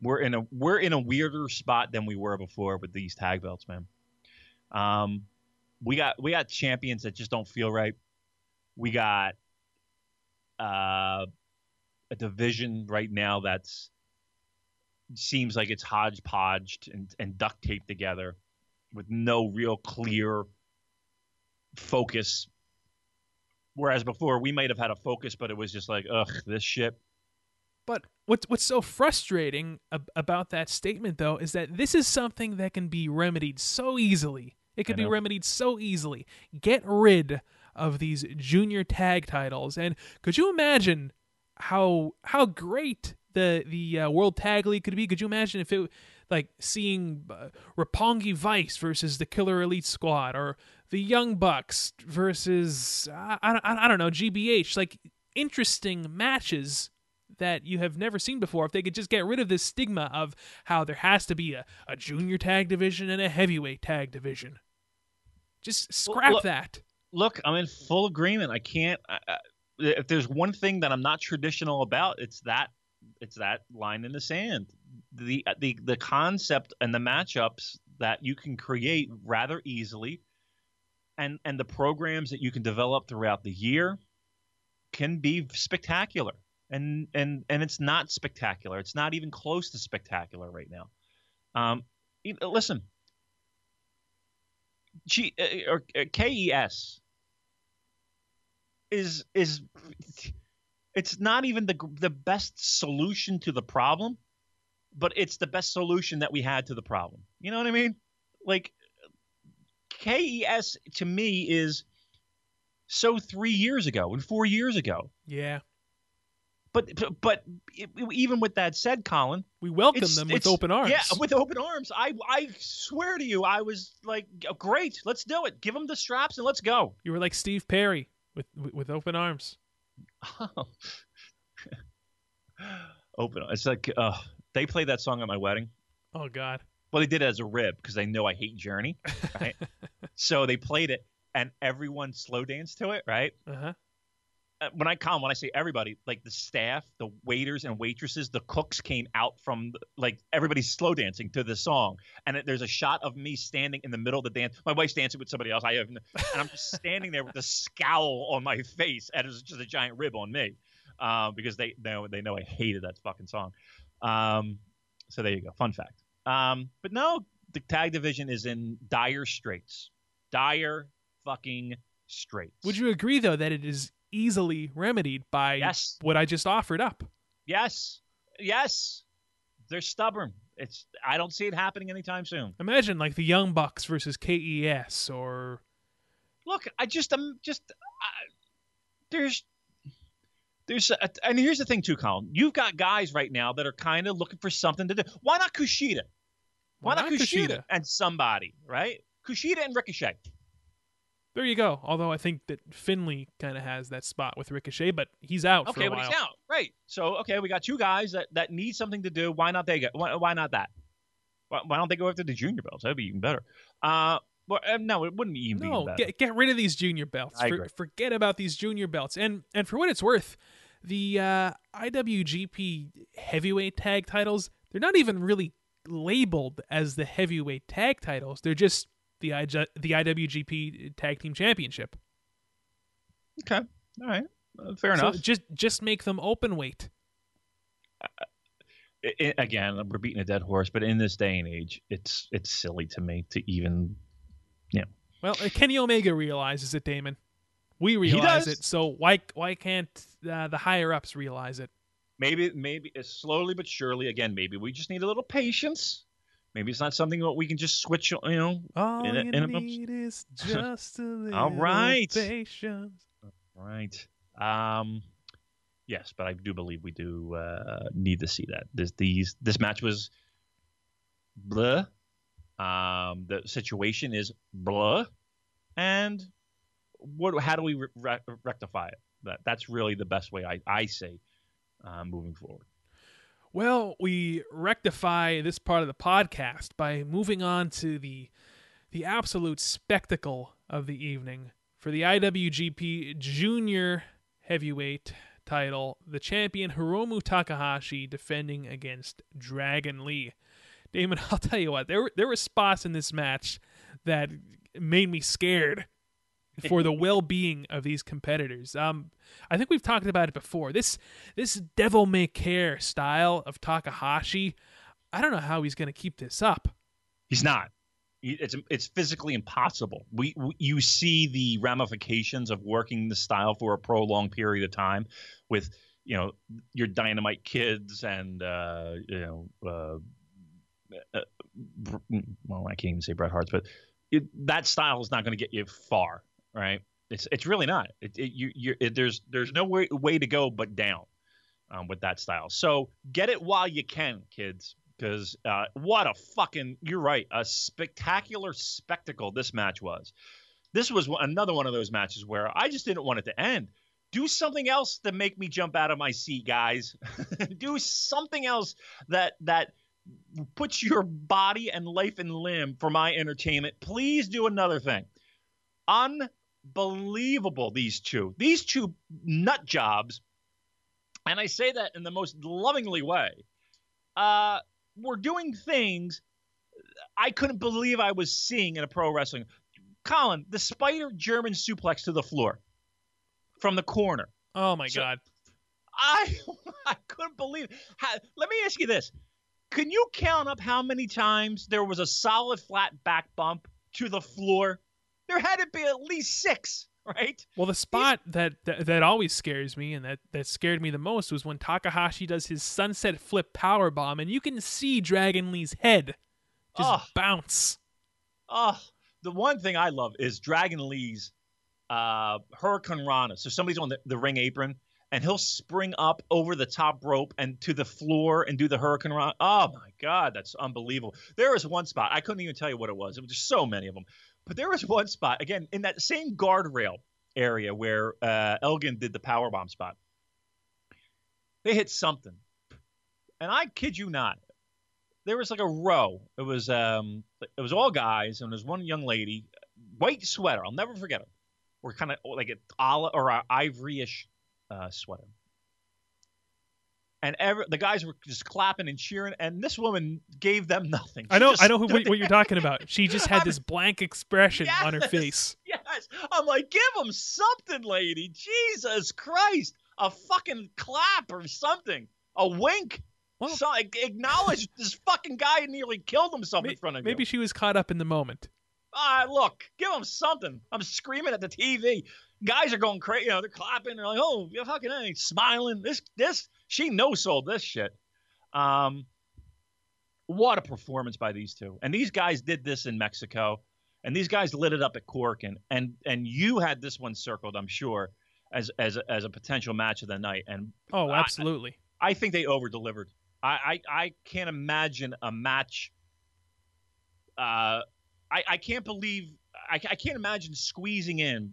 We're in a we're in a weirder spot than we were before with these tag belts, man. Um, we got we got champions that just don't feel right. We got uh, a division right now that's seems like it's hodgepodged and, and duct taped together with no real clear focus. Whereas before we might have had a focus, but it was just like, ugh, this shit. But what's what's so frustrating ab- about that statement, though, is that this is something that can be remedied so easily. It could be remedied so easily. Get rid of these junior tag titles, and could you imagine how how great the the uh, World Tag League could be? Could you imagine if it like seeing uh, Roppongi Vice versus the Killer Elite Squad, or the Young Bucks versus I, I, I don't know GBH, like interesting matches that you have never seen before if they could just get rid of this stigma of how there has to be a, a junior tag division and a heavyweight tag division. Just scrap look- that. Look, I'm in full agreement. I can't. I, I, if there's one thing that I'm not traditional about, it's that it's that line in the sand. The the the concept and the matchups that you can create rather easily, and and the programs that you can develop throughout the year can be spectacular. And and and it's not spectacular. It's not even close to spectacular right now. Um, listen, G uh, or uh, KES is is it's not even the the best solution to the problem, but it's the best solution that we had to the problem. You know what I mean? Like KES to me is so 3 years ago and 4 years ago. Yeah. But but, but it, even with that said, Colin, We welcome them with open arms. Yeah, with open arms. I I swear to you, I was like, great, let's do it. Give them the straps and let's go. you were like Steve Perry with, with open arms. open. It's like uh, they played that song at my wedding. Oh God. Well, they did it as a rib because they know I hate Journey, right? so they played it, and everyone slow danced to it, right? Uh-huh. Uh, When I come, when I say everybody, like the staff, the waiters and waitresses, the cooks came out from the, like everybody's slow dancing to the song, and there's a shot of me standing in the middle of the dance. My wife's dancing with somebody else. I have, and I'm just standing there with a scowl on my face, and it's just a giant rib on me, uh, because they know they know I hated that fucking song. Um, so there you go, fun fact. Um, but no, the tag division is in dire straits. Dire fucking straits. Would you agree though that it is easily remedied by Yes. what I just offered up? Yes. Yes. They're stubborn. It's I don't see it happening anytime soon. Imagine like the Young Bucks versus KES or Look, I just I'm just uh, there's there's a, and here's the thing too, Colin. You've got guys right now that are kind of looking for something to do. Why not Kushida? Why, not Kushida? and somebody, right? Kushida and Ricochet. There you go. Although I think that Finlay kind of has that spot with Ricochet, but he's out for Okay, but he's out, right? So okay, we got two guys that, that need something to do. Why not they go? Why, why not that? Why, why don't they go after the junior belts? That'd be even better. Uh, well, uh, no, it wouldn't even be No, get get rid of these junior belts. I For- agree. forget about these junior belts. And and for what it's worth, the uh, IWGP Heavyweight Tag titles they're not even really labeled as the Heavyweight Tag titles. They're just the IJ, the IWGP Tag Team Championship. okay, all right, uh, fair So enough. just just make them open weight. I- I- again, we're beating a dead horse, but in this day and age, it's it's silly to me to even. Yeah. Well, uh, Kenny Omega realizes it, Damon. We realize it, so why why can't uh, the higher ups realize it? Maybe maybe it's slowly but surely. Again, maybe we just need a little patience. Maybe it's not something that we can just switch. You know, All In a- you in a- need is just a little All right. patience. Right. Um, yes, but I do believe we do uh, need to see that. This these this match was blah. Um, the situation is blah, and what? How do we re- rectify it? That that's really the best way I I say uh, moving forward. Well, we rectify this part of the podcast by moving on to the the absolute spectacle of the evening for the IWGP Junior Heavyweight title. The champion Hiromu Takahashi defending against Dragon Lee. Damon, I'll tell you what, there were, there were spots in this match that made me scared for the well-being of these competitors. Um, I think we've talked about it before. This this devil may care style of Takahashi, I don't know how he's going to keep this up. He's not. It's it's physically impossible. We, we you see the ramifications of working the style for a prolonged period of time, with you know your dynamite kids and uh, you know uh, uh, well I can't even say Bret Hart's, but it, that style is not going to get you far, right? It's it's really not. It, it you you it, there's there's no way way to go but down um, with that style. So get it while you can, kids because uh, what a fucking you're right a spectacular spectacle this match was this was another one of those matches where i just didn't want it to end do something else to make me jump out of my seat guys do something else that that puts your body and life and limb for my entertainment please do another thing unbelievable these two these two nut jobs and i say that in the most lovingly way uh were doing things I couldn't believe I was seeing in a pro wrestling. Colin, the spider German suplex to the floor from the corner. Oh my So- god. I I couldn't believe. How, let me ask you this: Can you count up how many times there was a solid flat back bump to the floor? There had to be at least six, right? Well, the spot that, that that always scares me and that that scared me the most was when Takahashi does his sunset flip power bomb and you can see Dragon Lee's head just bounce. Oh, the one thing I love is Dragon Lee's uh, hurricanrana. So somebody's on the, the ring apron, and he'll spring up over the top rope and to the floor and do the hurricanrana. Oh my God, that's unbelievable. There was one spot I couldn't even tell you what it was. It was just so many of them, but there was one spot again in that same guardrail area where uh, Elgin did the power bomb spot. They hit something, and I kid you not, there was like a row. It was um, it was all guys, and there's one young lady, white sweater. I'll never forget her. Or kind of like an olive or a ivory-ish uh, sweater. And every, the guys were just clapping and cheering, and this woman gave them nothing. I know I know who, what, what you're talking about. She just had this blank expression on her face. Yes. I'm like, give them something, lady. Jesus Christ. A fucking clap or something. A wink. Well- so, acknowledge this fucking guy nearly killed himself May- in front of me. maybe you. she was caught up in the moment. Ah, look, give him something. I'm screaming at the TV. Guys are going crazy. You know, they're clapping. They're like, "Oh, you fucking A," smiling. This, this, she no sold this shit. Um, what a performance by these two. And these guys did this in Mexico, and these guys lit it up at Cork, and and and you had this one circled, I'm sure, as as a, as a potential match of the night. And Oh, I- absolutely. I think they over delivered. I, I I can't imagine a match. Uh, I I can't believe I, I can't imagine squeezing in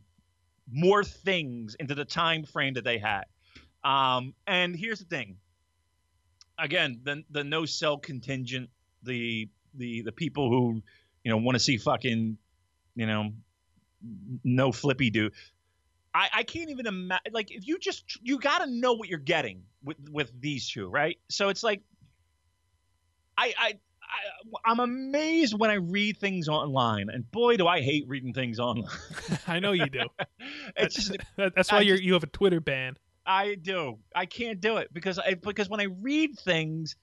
more things into the time frame that they had. Um, and here's the thing. Again, the the no sell contingent, the the the people who you know want to see fucking you know no flippy do. I, I can't even imagine. Like, if you just you got to know what you're getting with with these two, right? So it's like, I I. I, I'm amazed when I read things online, and boy, do I hate reading things online. I know you do. it's just That- That's why you're, you have a Twitter ban. I do. I can't do it because I because when I read things,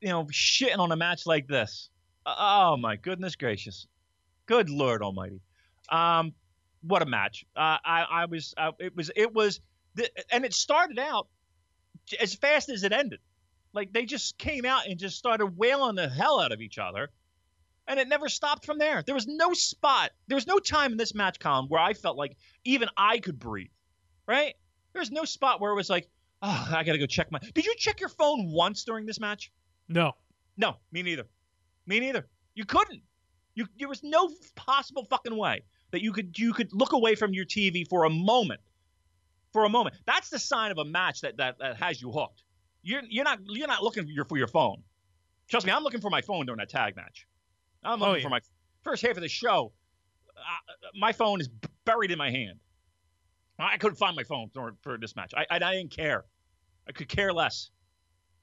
you know, shitting on a match like this. Oh my goodness gracious, good Lord Almighty. Um, what a match. Uh, I I was uh, it was it was and it started out as fast as it ended. Like they just came out and just started wailing the hell out of each other. And it never stopped from there. There was no spot. There was no time in this match column where I felt like even I could breathe. Right? There's no spot where it was like, oh, I got to go check my. Did you check your phone once during this match? No. No, me neither. Me neither. You couldn't. You there was no possible fucking way that you could you could look away from your TV for a moment. For a moment. That's the sign of a match that that, that has you hooked. You're you're not you're not looking for your for your phone. Trust me, I'm looking for my phone during that tag match. I'm Oh, looking yeah. for my first half of the show. Uh, my phone is buried in my hand. I couldn't find my phone for, for this match. I, I I didn't care. I could care less.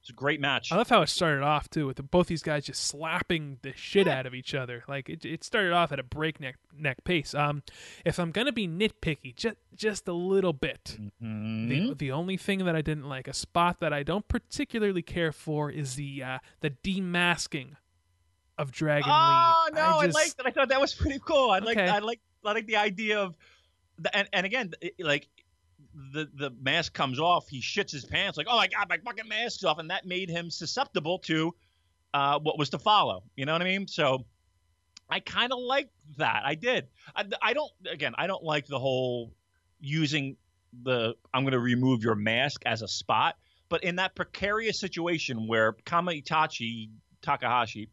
It's a great match. I love how it started off too, with the, both these guys just slapping the shit out of each other. Like it, it started off at a breakneck neck pace. Um, if I'm gonna be nitpicky, just just a little bit, Mhm. the the only thing that I didn't like, a spot that I don't particularly care for, is the uh, the demasking of Dragon Oh Lee. no, I, just, liked it. I thought that was pretty cool. I like I like I like the idea of and and again like the the mask comes off, he shits his pants like oh my god my fucking mask's off, and that made him susceptible to uh, what was to follow. You know what I mean? So I kind of like that. I did. I, I don't again. I don't like the whole using the I'm going to remove your mask as a spot. But in that precarious situation where Kama Itachi Takahashi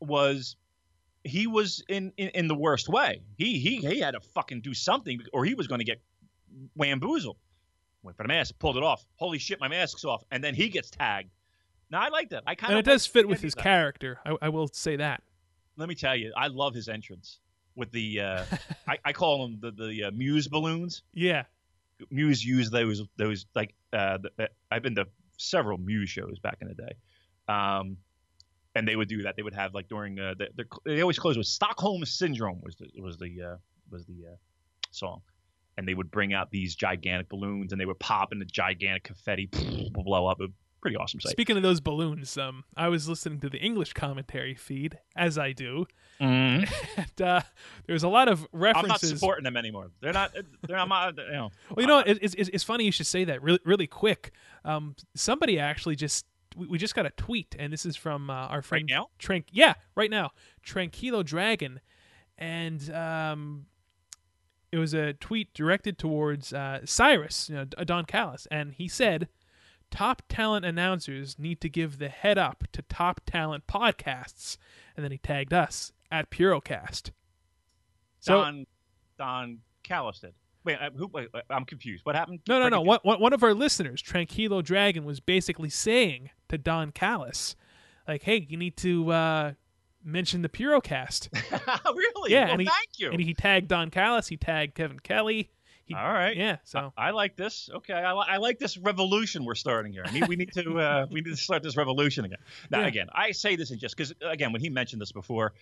was he was in, in in the worst way. He he he had to fucking do something or he was going to get wamboozled. Went for the mask, pulled it off. Holy shit, my mask's off, and then he gets tagged. Now I like that. I kind of and of it does fit with his character. I, I will say that. Let me tell you, I love his entrance with the uh, I, I call them the the uh, Muse balloons. Yeah, Muse used those those like uh, the, I've been to several Muse shows back in the day, um, and they would do that. They would have like during uh, the, the they always close with Stockholm Syndrome was the was the uh, was the uh, song, and they would bring out these gigantic balloons and they would pop into gigantic confetti blow up. A pretty awesome sight. Speaking of those balloons, um, I was listening to the English commentary feed, as I do, Mhm. and uh, there's a lot of references. I'm not supporting them anymore. They're not. They're not. You know. Well, you know, it's, it's it's funny you should say that. Really, really quick. Um, somebody actually just we, we just got a tweet, and this is from uh, our friend now? Trank. Yeah, right now, Tranquilo Dragon, and um, it was a tweet directed towards uh, Cyrus, you know, Don Callis, and he said, "Top talent announcers need to give the head up to top talent podcasts," and then he tagged us at Purocast. So Don Don Callis did. Wait, uh, who, wait, wait, I'm confused. What happened? No, no, no. One, One, of our listeners, Tranquilo Dragon, was basically saying to Don Callis, like, "Hey, you need to uh, mention the Purocast." really? Yeah, Well, and he- thank you. and he tagged Don Callis. He tagged Kevin Kelly. He, All right. Yeah. So I like this. Okay, I, li- I like this revolution we're starting here. I mean, we need to uh, we need to start this revolution again. Now, Yeah. again, I say this in just because again, when he mentioned this before,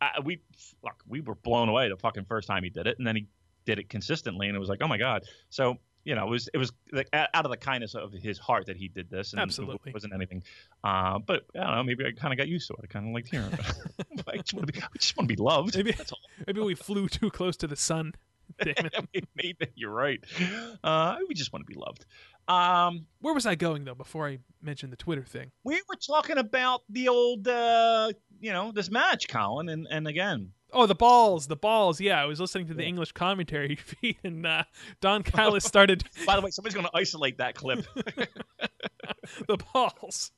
uh, we look we were blown away the fucking first time he did it, and then he did it consistently, and it was like, oh my god. So you know, it was it was like out of the kindness of his heart that he did this, and Absolutely. it wasn't anything. Uh, but I don't know, maybe I kind of got used to it. I kind of liked hearing it. I just want to be, I just want to be loved. Maybe- That's all. Maybe we flew too close to the sun. Damn it. maybe you're right. Uh, we just want to be loved. Um, Where was I going though before I mentioned the Twitter thing? we were talking about the old, uh, you know, this match, Colin, and and again, Oh, the balls, the balls. Yeah, I was listening to the Yeah. English commentary feed, and uh, Don Callis started By the way, somebody's going to isolate that clip. the balls.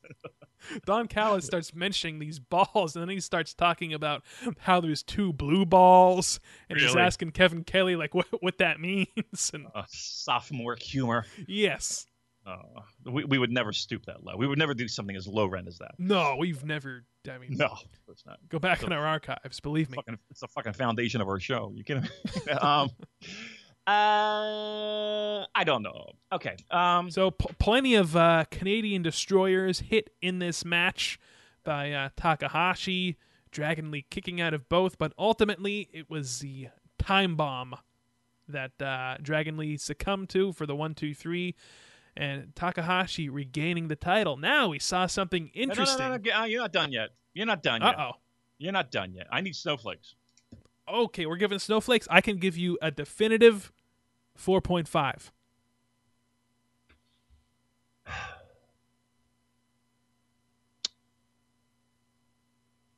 Don Callis starts mentioning these balls, and then he starts talking about how there's two blue balls, and he's asking Kevin Kelly like what what that means. And uh, sophomore humor. yes, Uh, we, we would never stoop that low. We would never do something as low rent as that. no, we've never. I mean, No, it's not. go back in our archives. Believe me. Fucking, it's the fucking foundation of our show. You kidding me? um, uh, I don't know. Okay. Um, So p- plenty of uh, Canadian destroyers hit in this match by uh, Takahashi, Dragon Lee kicking out of both, but ultimately it was the time bomb that uh, Dragon Lee succumbed to for the one, two, three, and Takahashi regaining the title. Now we saw something no, no, interesting. no, no, no, uh, You're not done yet. You're not done yet. Uh oh. You're not done yet. I need snowflakes. Okay, we're giving snowflakes. I can give you a definitive 4.5.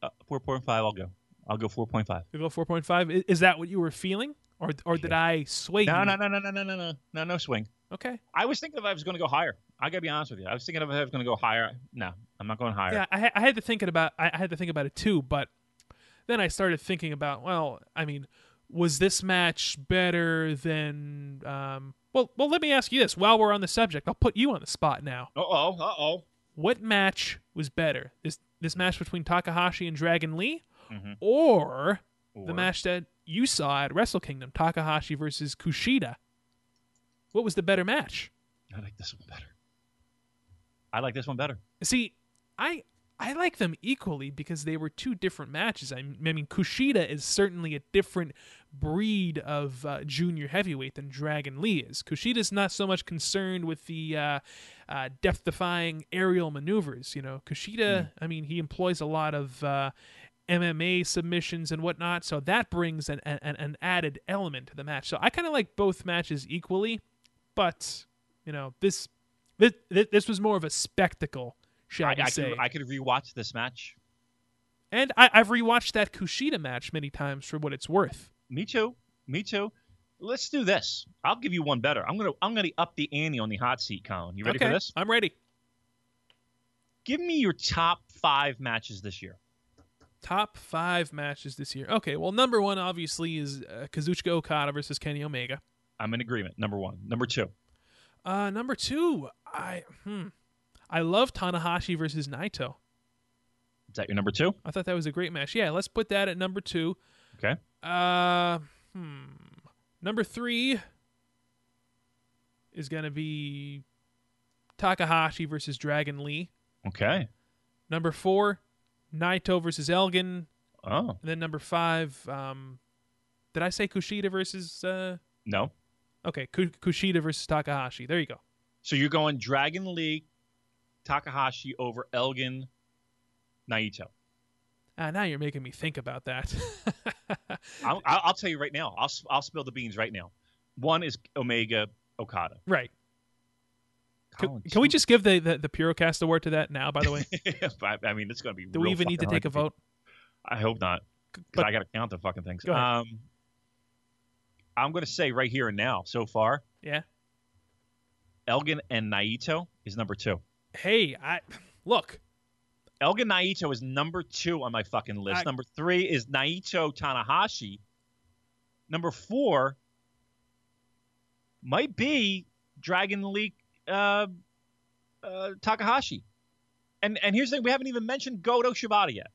Uh, Four point five. I'll go. I'll go four point five. You go 4.5. Is that what you were feeling? Or, or did I sway No, you? no, no, no, no, no, no, no, no, no swing. Okay. I was thinking if I was going to go higher. I gotta be honest with you. I was thinking if I was going to go higher. No, I'm not going higher. Yeah, I, I had to think about I I had to think about it too, but then I started thinking about well, I mean, was this match better than um well well let me ask you this while we're on the subject. I'll put you on the spot now. Uh oh. Uh oh. What match was better? This this match between Takahashi and Dragon Lee Mhm. or the match that you saw at Wrestle Kingdom, Takahashi versus Kushida? What was the better match? I like this one better. I like this one better. See, I I like them equally because they were two different matches. I mean, Kushida is certainly a different breed of uh, junior heavyweight than Dragon Lee is. Kushida's not so much concerned with the uh, uh, death-defying aerial maneuvers. You know, Kushida. I mean, he employs a lot of. Uh, MMA submissions and whatnot, so that brings an, an, an added element to the match. So I kind of like both matches equally, but you know this this this was more of a spectacle, shall I, we I say? could, I could rewatch this match. and I, I've rewatched that Kushida match many times for what it's worth. Me too. Me too. Let's do this. I'll give you one better. I'm gonna I'm gonna up the ante on the hot seat, Colin. You ready okay, for this? I'm ready. Give me your top five matches this year. Top five matches this year. Okay, well, number one obviously is uh, Kazuchika Okada versus Kenny Omega. I'm in agreement. Number one. Number two. Uh, number two, I hmm, I love Tanahashi versus Naito. Is that your number two? I thought that was a great match. Yeah, let's put that at number two. Okay. Uh, hmm. Number three is gonna be Takahashi versus Dragon Lee. Okay. Number four, Naito versus Elgin. Oh And then number five, um, did I say Kushida versus? Uh, no. Okay, Kushida versus Takahashi. There you go. So you're going Dragon Lee, Takahashi over Elgin, Naito. Ah, now you're making me think about that. I'll, I'll tell you right now. I'll I'll spill the beans right now. One is Omega Okada. right. Can, Colin, can we just give the, the the Purocast award to that now? By the way, I, mean, it's going to be. do we even need to take a vote? I hope not. But I got to count the fucking things. Go ahead. Um, I'm going to say right here and now, so far, yeah. Elgin and Naito is number two. Hey, I look. Elgin Naito is number two on my fucking list. I- number three is Naito Tanahashi. Number four might be Dragon Lee uh, uh, Takahashi. And and here's the thing: we haven't even mentioned Goto Shibata yet.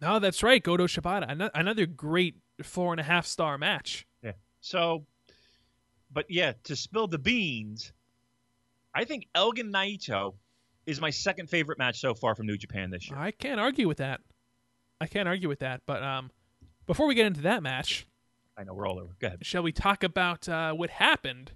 No, that's right. Goto Shibata, Ano- another great four and a half star match. So, but yeah, to spill the beans, I think Elgin Naito is my second favorite match so far from New Japan this year. I can't argue with that. I can't argue with that. But um, before we get into that match, I know we're all over. Go ahead. shall we talk about uh, what happened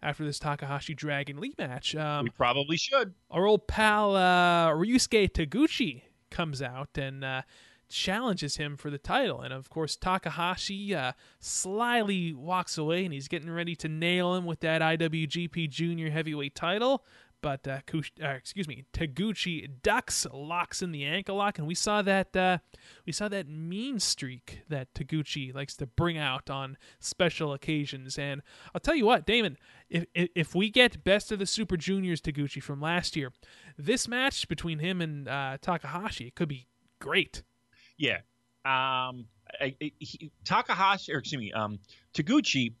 after this Takahashi Dragon Lee match. Um, we probably should. our old pal uh, Ryusuke Taguchi comes out and uh, challenges him for the title. And of course, Takahashi uh, slyly walks away and he's getting ready to nail him with that IWGP Junior Heavyweight title. But uh, Kush- uh, excuse me, Taguchi ducks, locks in the ankle lock, and we saw that uh, we saw that mean streak that Taguchi likes to bring out on special occasions. And I'll tell you what, Damon, if if, we get best of the Super Juniors Taguchi from last year, this match between him and uh, Takahashi could be great. Yeah. Um, he, Takahashi, or excuse me, um, Taguchi,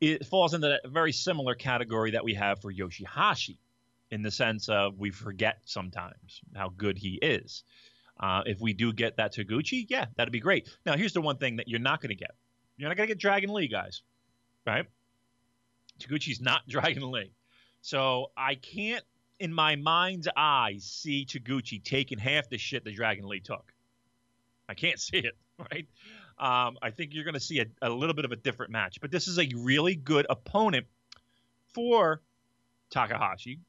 it falls into that very similar category that we have for Yoshi-Hashi, in the sense of we forget sometimes how good he is. Uh, if we do get that Taguchi, yeah, that'd be great. Now, here's the one thing that you're not going to get. You're not going to get Dragon Lee, guys, right? Taguchi's not Dragon Lee. So I can't, in my mind's eye, see Taguchi taking half the shit that Dragon Lee took. I can't see it, right? Um, I think you're going to see a, a little bit of a different match. But this is a really good opponent for Takahashi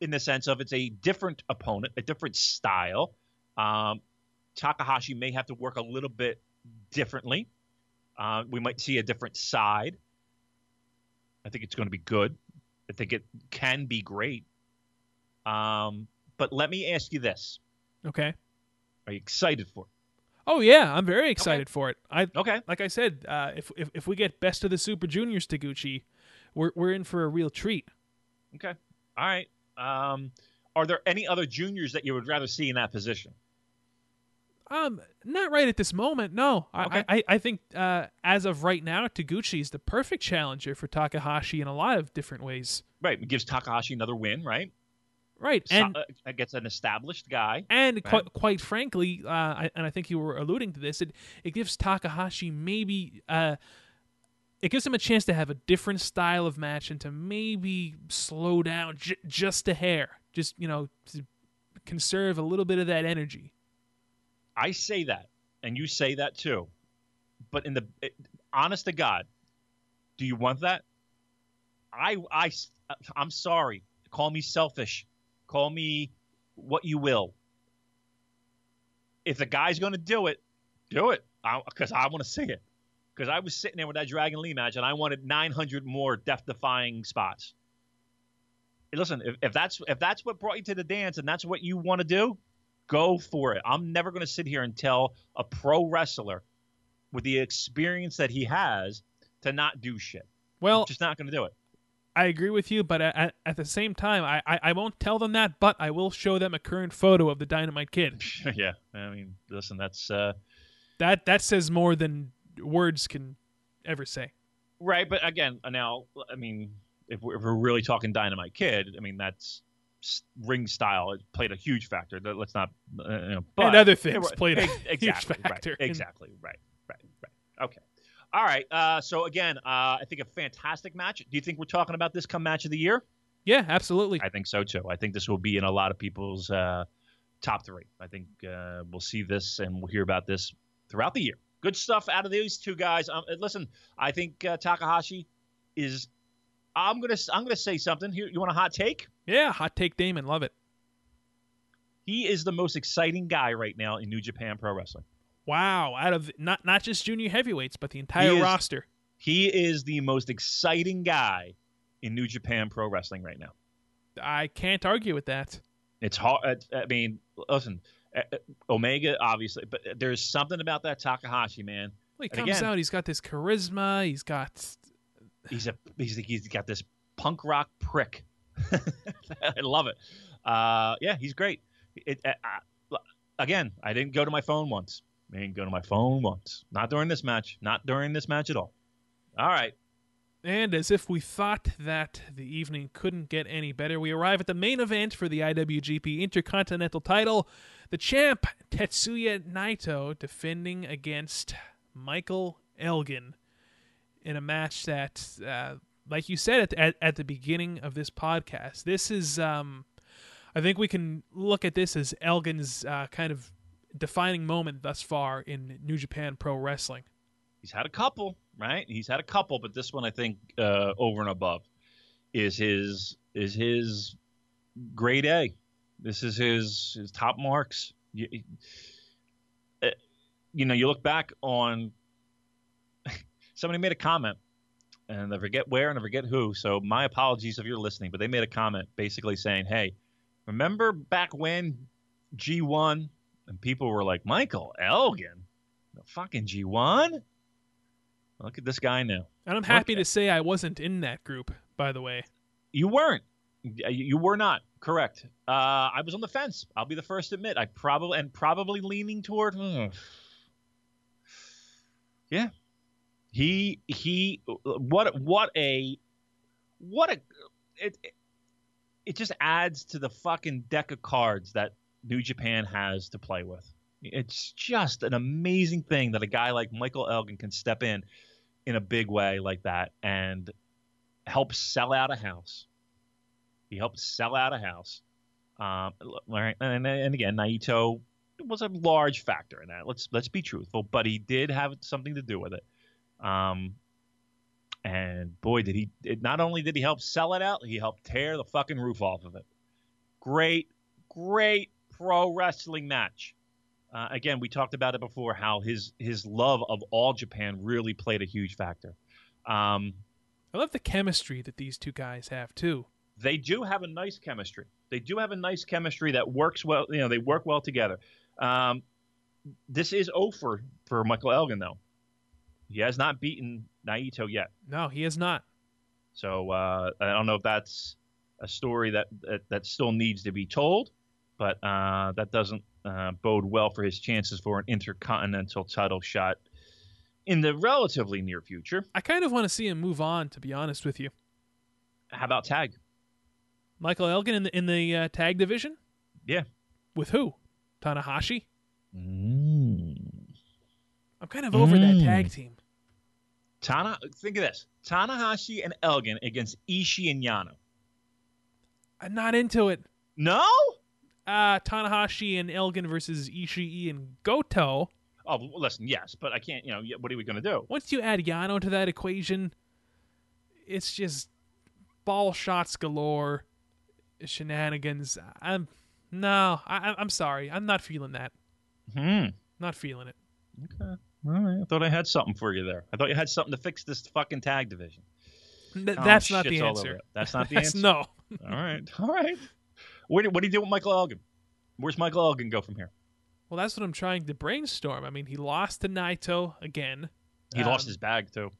in the sense of it's a different opponent, a different style. Um, Takahashi may have to work a little bit differently. Uh, we might see a different side. I think it's going to be good. I think it can be great. Um, but let me ask you this: Okay. Are you excited for it? Oh yeah, I'm very excited for it. I Okay. like I said, uh, if, if if we get best of the Super Juniors Taguchi, we're we're in for a real treat. Okay. All right. Um, are there any other juniors that you would rather see in that position? Um, not right at this moment. No, I I, I think uh, as of right now, Taguchi is the perfect challenger for Takahashi in a lot of different ways. Right. It gives Takahashi another win, right? Right, So- and uh, it gets an established guy. and Right. quite quite frankly, uh, I, and I think you were alluding to this. It it gives Takahashi maybe uh, it gives him a chance to have a different style of match and to maybe slow down j- just a hair, just you know, to conserve a little bit of that energy. I say that, and you say that too. But in the it, honest to God, do you want that? I I I'm sorry. Call me selfish. Call me what you will. If the guy's going to do it, do it. Because I, want to see it. Because I was sitting there with that Dragon Lee match, and I wanted 900 more death-defying spots. Hey, listen, if, if that's if that's what brought you to the dance, and that's what you want to do, go for it. I'm never going to sit here and tell a pro wrestler with the experience that he has to not do shit. Well, I'm just not going to do it. I agree with you, but at, at the same time, I, I, I won't tell them that, but I will show them a current photo of the Dynamite Kid. yeah, I mean, listen, that's uh, That that says more than words can ever say. right. But again, now, I mean, if we're, if we're really talking Dynamite Kid, I mean, that's ring style. It played a huge factor. Let's not, uh, you know, but and other things played a ex- huge factor. Right, in- exactly. Right. Right. Right. Okay. All right. Uh, so again, uh, I think a fantastic match. Do you think we're talking about this come match of the year? yeah, absolutely. I think so too. I think this will be in a lot of people's uh, top three. I think uh, we'll see this and we'll hear about this throughout the year. Good stuff out of these two guys. Um, listen, I think uh, Takahashi is. I'm gonna I'm gonna say something here. You want a hot take? yeah, hot take, Damon, love it. He is the most exciting guy right now in New Japan Pro Wrestling. Wow, out of not not just junior heavyweights, but the entire He is- roster. He is the most exciting guy in New Japan Pro Wrestling right now. I can't argue with that. It's hard. I mean, listen, uh, uh, Omega obviously, but there's something about that Takahashi man. Well, he And comes again- out, he's got this charisma, he's got He's a he's he's got this punk rock prick. I love it. Uh, yeah, he's great. It, uh, uh, again, I didn't go to my phone once. I didn't go to my phone once. Not during this match. Not during this match at all. All right. And as if we thought that the evening couldn't get any better, we arrive at the main event for the IWGP Intercontinental title. The champ, Tetsuya Naito, defending against Michael Elgin in a match that, uh, like you said at, at, at the beginning of this podcast, this is, um, I think we can look at this as Elgin's uh, kind of defining moment thus far in New Japan Pro Wrestling. he's had a couple, right? He's had a couple, but this one I think uh, over and above is his is his grade A. This is his his top marks. You, uh, you know, you look back on somebody made a comment, and I forget where and I forget who. So my apologies if you're listening, but they made a comment basically saying, "Hey, remember back when G1 and people were like Michael Elgin, the fucking G1." Look at this guy now. And I'm happy to say I wasn't in that group, by the way. You weren't. You were not correct. Uh, I was on the fence. I'll be the first to admit. I probably and probably leaning toward. Hmm. Yeah, he he. What what a what a it, it it just adds to the fucking deck of cards that New Japan has to play with. It's just an amazing thing that a guy like Michael Elgin can step in in a big way like that and help sell out a house. He helped sell out a house. Um, and, and again, Naito was a large factor in that. Let's let's be truthful, but he did have something to do with it. Um, and boy, did he! It, not only did he help sell it out, he helped tear the fucking roof off of it. Great, great pro wrestling match. Uh, again, we talked about it before how his his love of all Japan really played a huge factor. Um, I love the chemistry that these two guys have too. They do have a nice chemistry. They do have a nice chemistry that works well. You know, they work well together. Um, this is over for Michael Elgin though. He has not beaten Naito yet. No, he has not. So uh, I don't know if that's a story that, that, that still needs to be told, but uh, that doesn't uh, bode well for his chances for an intercontinental title shot in the relatively near future. I kind of want to see him move on, to be honest with you. How about tag? Michael Elgin in the in the uh, tag division? Yeah. With who? Tanahashi. Mm. I'm kind of over mm. that tag team. Tana, think of this: Tanahashi and Elgin against Ishii and Yano. I'm not into it. No uh, Tanahashi and Elgin versus Ishii and Goto. Oh, listen, yes, but I can't. You know, what are we going to do? Once you add Yano to that equation, it's just ball shots galore, shenanigans. I'm no, I, am sorry, I'm not feeling that. Hmm. Not feeling it. Okay. All right. I thought I had something for you there. I thought you had something to fix this fucking tag division. Th- oh, that's not the answer. That's not the that's answer. No. all right. All right. What, what do you do with Michael Elgin? Where's Michael Elgin go from here? Well, that's what I'm trying to brainstorm. I mean, he lost to Naito again. He um, lost his bag too,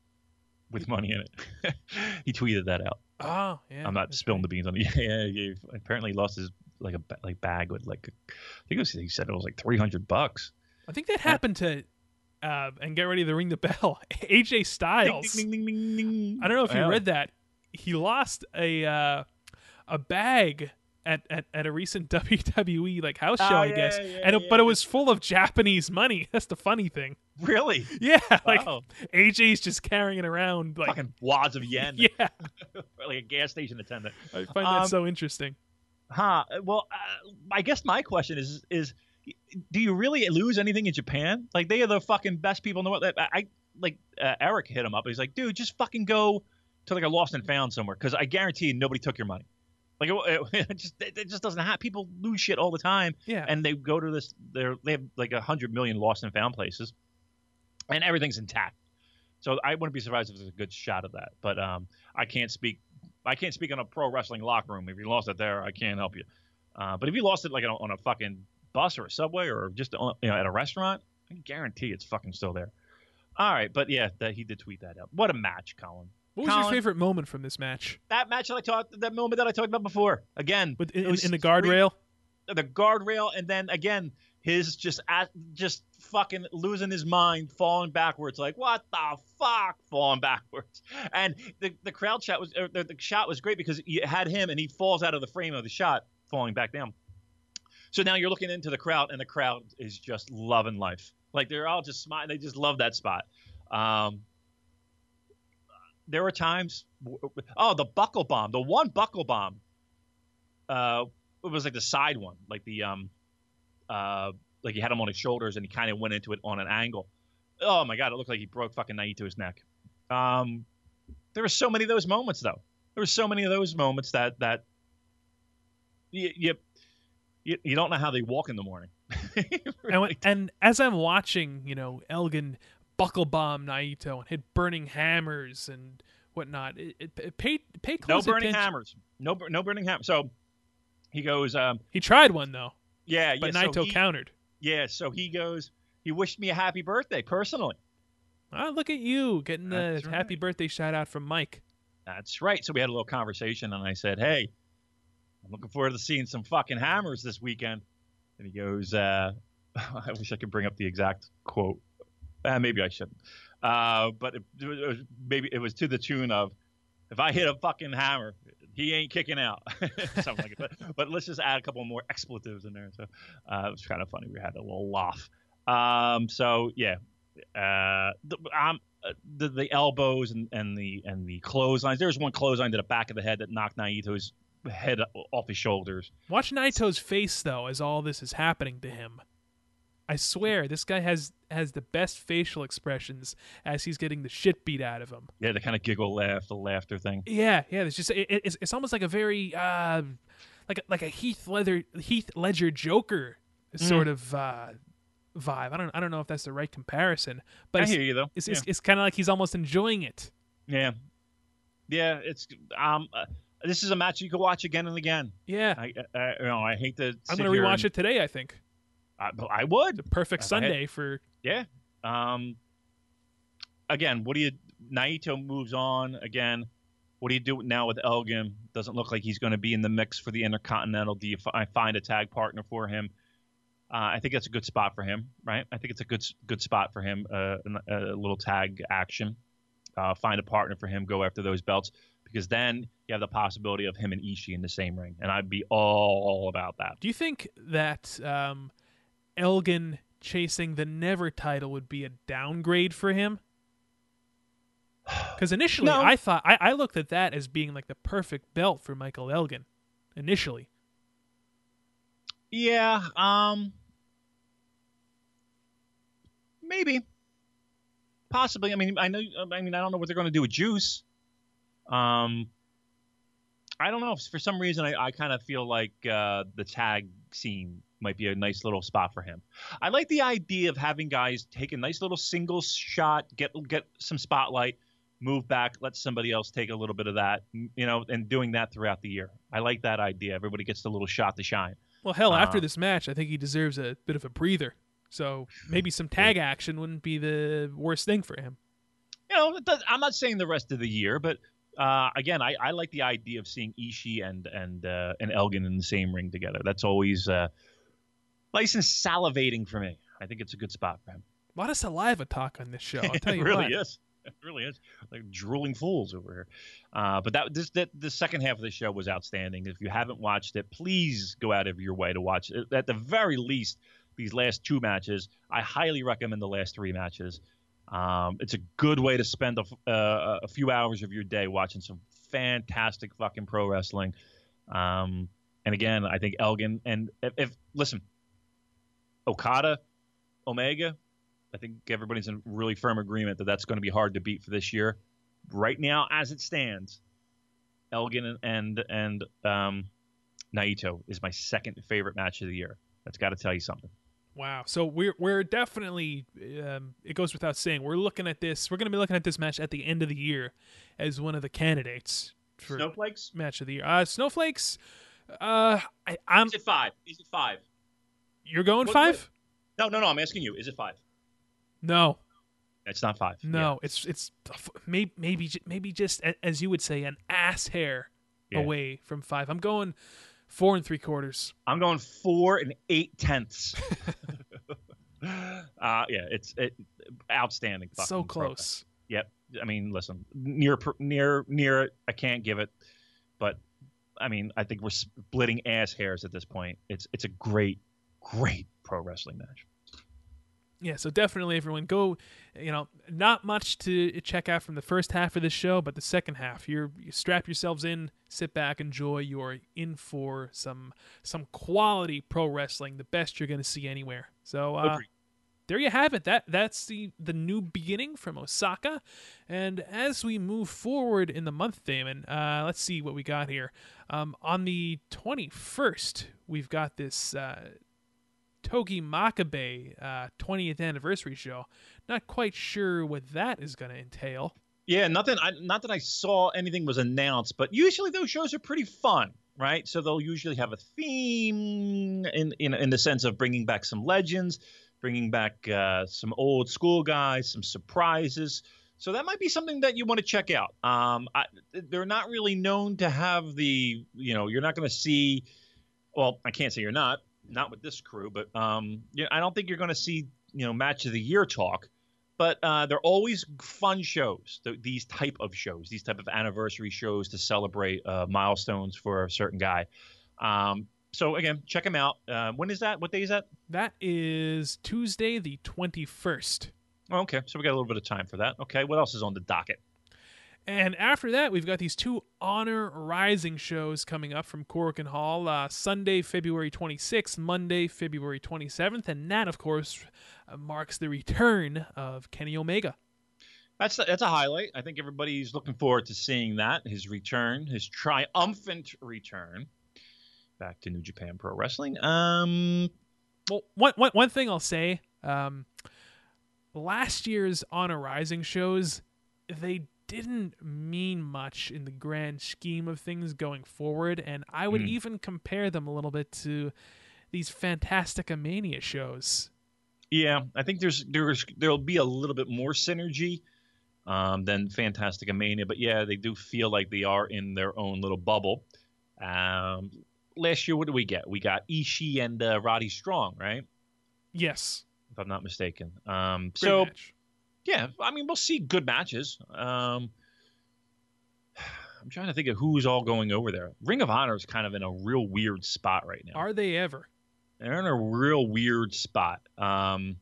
with money in it. he tweeted that out. Oh, yeah. I'm not spilling right. the beans on it. Yeah, yeah, apparently he lost his like a like bag with like I think it was, he said it was like 300 bucks. I think that happened to uh, and get ready to ring the bell. AJ Styles. Ding, ding, ding, I don't know if you read that. He lost a uh, a bag at, at, at a recent WWE like house show, oh, I guess. Yeah, and yeah. but it was full of Japanese money. That's the funny thing. Really? Yeah. Like wow. AJ's just carrying it around like fucking wads of yen. Yeah. like a gas station attendant. I find um, that so interesting. Huh. Well, uh, I guess my question is is do you really lose anything in Japan? Like they are the fucking best people in the world. I, I like uh, Eric hit him up. He's like, dude, just fucking go to like a lost and found somewhere because I guarantee nobody took your money. Like it, it, just it just doesn't happen. People lose shit all the time. Yeah. And they go to this. They're they have like a hundred million lost and found places, and everything's intact. So I wouldn't be surprised if there's a good shot of that. But um, I can't speak. I can't speak on a pro wrestling locker room. If you lost it there, I can't help you. Uh, but if you lost it like on a fucking bus or a subway or just on, you know at a restaurant, I guarantee it's fucking still there. All right, but yeah, that he did tweet that out. What a match, Colin. What was Colin, your favorite moment from this match? That match that I talked, that moment that I talked about before. Again, With, in, in the guardrail. The guardrail, and then again, his just at, just fucking losing his mind, falling backwards, like what the fuck, falling backwards. And the the crowd shot was the, the shot was great because you had him, and he falls out of the frame of the shot, falling back down. So now you're looking into the crowd, and the crowd is just loving life. Like they're all just smiling. They just love that spot. Um, there were times. Oh, the buckle bomb, the one buckle bomb. Uh, it was like the side one, like the um, uh, like he had him on his shoulders and he kind of went into it on an angle. oh my god, it looked like he broke fucking Naito's neck. Um, there were so many of those moments though. There were so many of those moments that that you you, you, don't know how they walk in the morning. and, and as I'm watching, you know, Elgin buckle bomb Naito and hit burning hammers and whatnot, it, it, it pay pay no burning attention. hammers. No no burning hammers. So he goes, um, He tried one though, yeah, but yeah. so Naito he- countered. Yeah, so he goes. He wished me a happy birthday personally. Ah, look at you getting the That's happy birthday shout out from Mike. That's right. So we had a little conversation, and I said, "Hey, I'm looking forward to seeing some fucking hammers this weekend." And he goes, uh, "I wish I could bring up the exact quote. Uh, maybe I shouldn't. Uh, but it, it was, maybe it was to the tune of, "If I hit a fucking hammer, he ain't kicking out." Something like that. But, but let's just add a couple more expletives in there. So uh, it was kind of funny. We had a little laugh. Um, so yeah, uh, the, um, uh, the the elbows and, and the and the clotheslines. There was one clothesline to the back of the head that knocked Naito's head off his shoulders. Watch Naito's face though as all this is happening to him. I swear, this guy has has the best facial expressions as he's getting the shit beat out of him. Yeah, the kind of giggle laugh, the laughter thing. Yeah, yeah. It's just it, it's it's almost like a very uh, like a, like a Heath Ledger Heath Ledger Joker Mm. sort of uh, vibe. I don't I don't know if that's the right comparison, but I it's hear you though. it's, yeah. it's, it's kind of like he's almost enjoying it. yeah, yeah. It's um. Uh, this is a match you could watch again and again. Yeah, I, I you know I hate to. I'm gonna rewatch and- it today. I think I, I would. perfect I had- Sunday for Yeah. Um. Again, what do you? Naito moves on again. What do you do now with Elgin? Doesn't look like he's going to be in the mix for the Intercontinental. Do you fi- find a tag partner for him? Uh, I think that's a good spot for him, right? I think it's a good good spot for him. Uh, a, a little tag action. Uh, find a partner for him. Go after those belts because then you have the possibility of him and Ishii in the same ring, and I'd be all about that. Do you think that um, Elgin chasing the Never title would be a downgrade for him? Because initially, No. I thought I, I looked at that as being like the perfect belt for Michael Elgin. Initially, Yeah, um maybe. Possibly. I mean, I know I mean, I don't know what they're going to do with Juice. Um I don't know. For some reason I, I kind of feel like uh the tag scene might be a nice little spot for him. I like the idea of having guys take a nice little single shot, get get some spotlight, move back, let somebody else take a little bit of that, you know, and doing that throughout the year. I like that idea. Everybody gets the little shot to shine. well, hell, after Uh, this match, I think he deserves a bit of a breather. So maybe some tag action wouldn't be the worst thing for him. you know, does, I'm not saying the rest of the year, but uh, again, I, I like the idea of seeing Ishii and and uh, and Elgin in the same ring together. That's always uh, and salivating for me. I think it's a good spot for him. A lot of saliva talk on this show. I'll tell it you really what. is. It really is like drooling fools over here. Uh, but that this that the second half of the show was outstanding. If you haven't watched it, please go out of your way to watch it. At the very least, these last two matches, I highly recommend the last three matches. Um, it's a good way to spend a, uh, a few hours of your day watching some fantastic fucking pro wrestling. Um, and again, I think Elgin and if, if listen, Okada, Omega, I think everybody's in really firm agreement that that's going to be hard to beat for this year. Right now, as it stands, Elgin and and, and um, Naito is my second favorite match of the year. That's got to tell you something. Wow. So we're we're definitely um, it goes without saying we're looking at this. We're going to be looking at this match at the end of the year as one of the candidates for Snowflakes? match of the year. Uh, Snowflakes. Uh, I, I'm. Is it five? Is it five? You're going What- five? No, no, no. I'm asking you. Is it five? No, It's not five. no. It's it's maybe maybe maybe just as you would say an ass hair Yeah. away from five. I'm going four and three quarters. I'm going four and eight tenths. uh, yeah, it's it, outstanding. so fucking program. close. Yep. I mean, listen, near near near. I can't give it, but I mean, I think we're splitting ass hairs at this point. It's it's a great, great pro wrestling match. Yeah, so definitely everyone go. You know, not much to check out from the first half of the show, but the second half, you're you strap yourselves in, sit back, enjoy. You're in for some some quality pro wrestling, the best you're going to see anywhere. So uh, there you have it. That that's the the new beginning from Osaka. And as we move forward in the month, Damon, uh, let's see what we got here. Um, on the twenty first, we've got this uh, Togi Makabe uh, 20th anniversary show. Not quite sure what that is going to entail. Yeah, nothing. I, not that I saw anything was announced, but usually those shows are pretty fun, right? So they'll usually have a theme in in, in the sense of bringing back some legends, bringing back uh, some old school guys, some surprises. So that might be something that you want to check out. Um, I, they're not really known to have the, you know, you're not going to see. Well, I can't say you're not, not with this crew, but um, yeah, I don't think you're going to see, you know, match of the year talk but uh, they're always fun shows th- these type of shows these type of anniversary shows to celebrate uh, milestones for a certain guy. Um, so again check them out. Uh, when is that? What day is that? That is Tuesday, the 21st. oh, okay so we got a little bit of time for that. Okay what else is on the docket And after that, we've got these two Honor Rising shows coming up from Korakuen Hall uh, Sunday, February 26th, Monday, February 27th. And that, of course, uh, marks the return of Kenny Omega. that's that's a highlight i think everybody's looking forward to seeing that his return his triumphant return back to new japan pro wrestling um Well, one, one, one thing I'll say um, last year's Honor Rising shows, they didn't mean much in the grand scheme of things going forward. And I would Hmm. even compare them a little bit to these Fantastica Mania shows. Yeah, I think there's there's there'll be a little bit more synergy um, than Fantastic Mania, but yeah, they do feel like they are in their own little bubble. Um, last year, what did we get? We got Ishii and uh, Roddy Strong, right? Yes. If I'm not mistaken. Um, so. Yeah, I mean, we'll see good matches. Um, I'm trying to think of who's all going over there. Ring of Honor is kind of in a real weird spot right now. Are they ever? they're in a real weird spot. Um,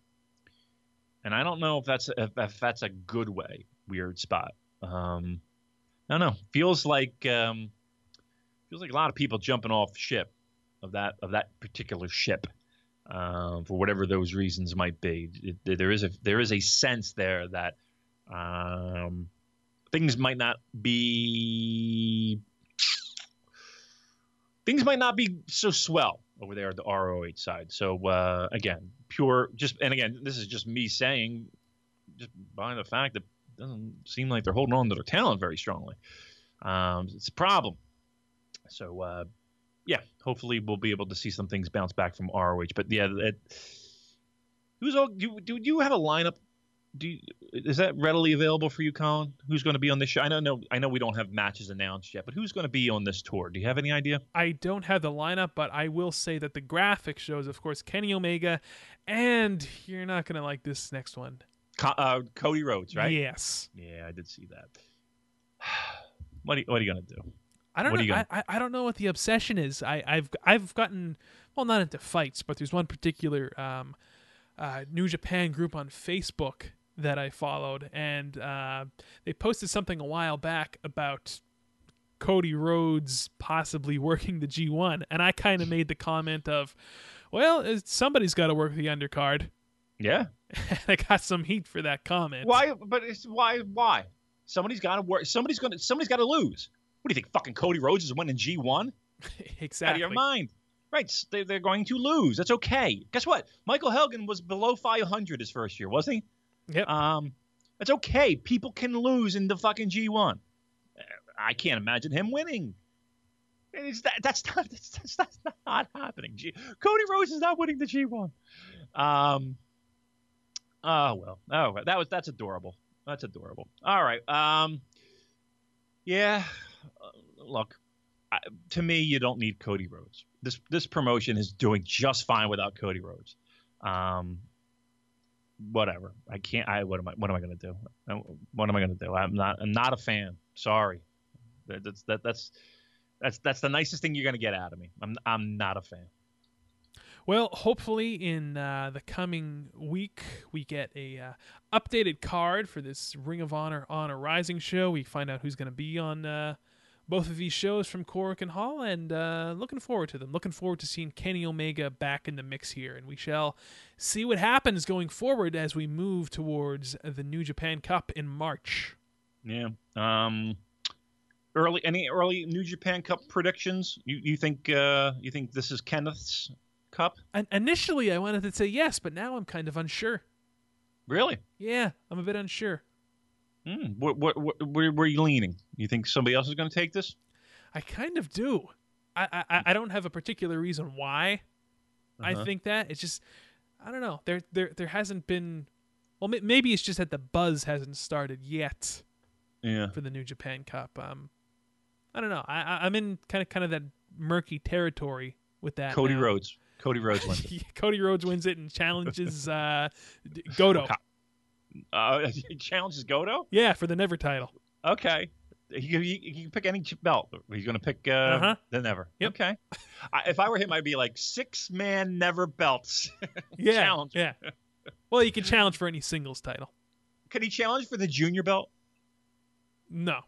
and I don't know if that's if, if that's a good way. Weird spot. Um, I don't know. Feels like um, feels like a lot of people jumping off ship of that of that particular ship um, for whatever those reasons might be. It, there is a there is a sense there that um, things might not be things might not be so swell over there at the ROH side. So uh, again, pure just and again, this is just me saying, just by the fact that it doesn't seem like they're holding on to their talent very strongly. Um, it's a problem. So uh, yeah, hopefully we'll be able to see some things bounce back from ROH. But yeah, who's all do, do you have a lineup? Do you, is that readily available for you, Colin? Who's going to be on this show? I don't know. I know we don't have matches announced yet, but who's going to be on this tour? Do you have any idea? I don't have the lineup, but I will say that the graphic shows, of course, Kenny Omega, and you're not going to like this next one. Co- uh, Cody Rhodes, right? Yes. Yeah, I did see that. What are you, what are you gonna do? I don't What know. I, I I don't know what the obsession is. I, I've I've gotten well not into fights, but there's one particular um, uh, New Japan group on Facebook that I followed, and uh, they posted something a while back about Cody Rhodes possibly working the G1, and I kind of made the comment of, "Well, somebody's got to work the undercard." Yeah. I got some heat for that comment. Why? But it's why? Why? Somebody's got to work. Somebody's gonna. Somebody's got to lose. What do you think? Fucking Cody Rhodes is winning G one? exactly. Out of your mind. Right. They, they're going to lose. That's okay. Guess what? Michael Elgin was below 500 his first year, wasn't he? Yep. Um, that's okay. People can lose in the fucking G1. I can't imagine him winning. It's that, that's not that's, that's, that's not happening. G, Cody Rhodes is not winning the G1. Um. Oh well. Oh, that was that's adorable. That's adorable. All right. Um. Yeah. Look, I, to me, you don't need Cody Rhodes. This this promotion is doing just fine without Cody Rhodes. Um, whatever. I can't. I what am I? What am I going to do? What am I going to do? I'm not. I'm not a fan. Sorry. That- That's that. That's that's that's the nicest thing you're going to get out of me. I'm I'm not a fan. Well, hopefully in uh, the coming week we get a uh, updated card for this Ring of Honor Honor Rising show. We find out who's going to be on uh, both of these shows from Korakuen Hall, and uh, looking forward to them. Looking forward to seeing Kenny Omega back in the mix here, and we shall see what happens going forward as we move towards the New Japan Cup in March. Yeah. Um, early any early New Japan Cup predictions? You you think uh, you think this is Kenneth's cup? And initially, I wanted to say yes, but now I'm kind of unsure. Really? Yeah, I'm a bit unsure. Hmm. What, what, what, where, where are you leaning? You think somebody else is going to take this? I kind of do. I, I I don't have a particular reason why I Uh-huh. think that. It's just I don't know. There there there hasn't been. Well, maybe it's just that the buzz hasn't started yet Yeah. for the New Japan Cup. Um, I don't know. I, I I'm in kind of kind of that murky territory with that. Cody now. Rhodes. Cody Rhodes wins it. Cody Rhodes wins it and challenges uh, Goto. Uh, he challenges Goto. Yeah, for the Never title. Okay. He, he, he can pick any belt. He's going to pick uh, Uh-huh. the never. Yep. Okay. I, if I were him, I'd be like six man never belts. Yeah, Challenge. yeah. Well, you can challenge for any singles title. Could he challenge for the junior belt? No,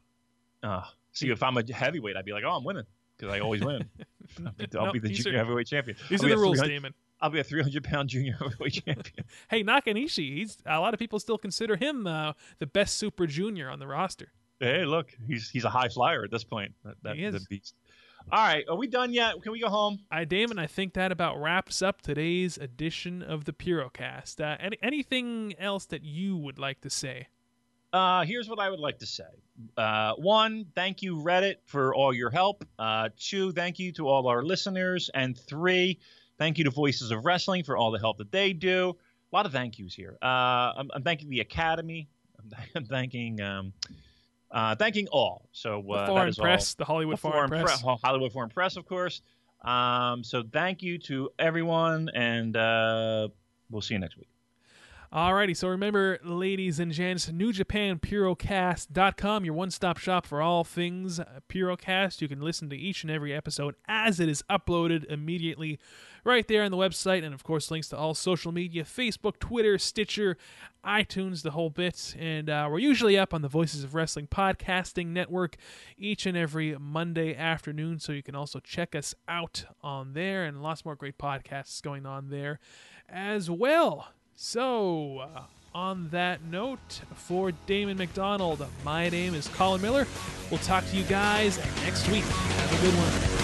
Uh, see, if I'm a heavyweight, I'd be like, oh, I'm winning because I always win. I'll be, I'll No, be the junior are- heavyweight champion. these I'll are the rules, 300 Damon. I'll be a 300 pound junior heavyweight champion. Hey, Nakanishi, he's a lot of people still consider him uh, the best Super Junior on the roster. hey, look, he's he's a high flyer at this point. That, that He is. the beast. All right, are we done yet? Can we go home? I, Damon, I think that about wraps up today's edition of the Purocast. Uh, any, anything else that you would like to say? Uh, here's what I would like to say. Uh, one, thank you, Reddit, for all your help. Uh, two, thank you to all our listeners. And three, thank you to Voices of Wrestling for all the help that they do. A lot of thank yous here. Uh, I'm, I'm thanking the Academy. I'm, I'm thanking um, uh, thanking all. So The uh, that Foreign is all. Press, the Hollywood The Foreign, Press. Pre- Hollywood Foreign Press, of course. Um, so thank you to everyone, and uh, we'll see you next week. Alrighty, so remember, ladies and gents, NewJapanPurocast.com, your one stop shop for all things Purocast. You can listen to each and every episode as it is uploaded immediately right there on the website, and of course, links to all social media Facebook, Twitter, Stitcher, iTunes, the whole bit. And uh, we're usually up on the Voices of Wrestling Podcasting Network each and every Monday afternoon, so you can also check us out on there, and lots more great podcasts going on there as well. So, uh, on that note, for Damon McDonald, my name is Colin Miller. We'll talk to you guys next week. Have a good one.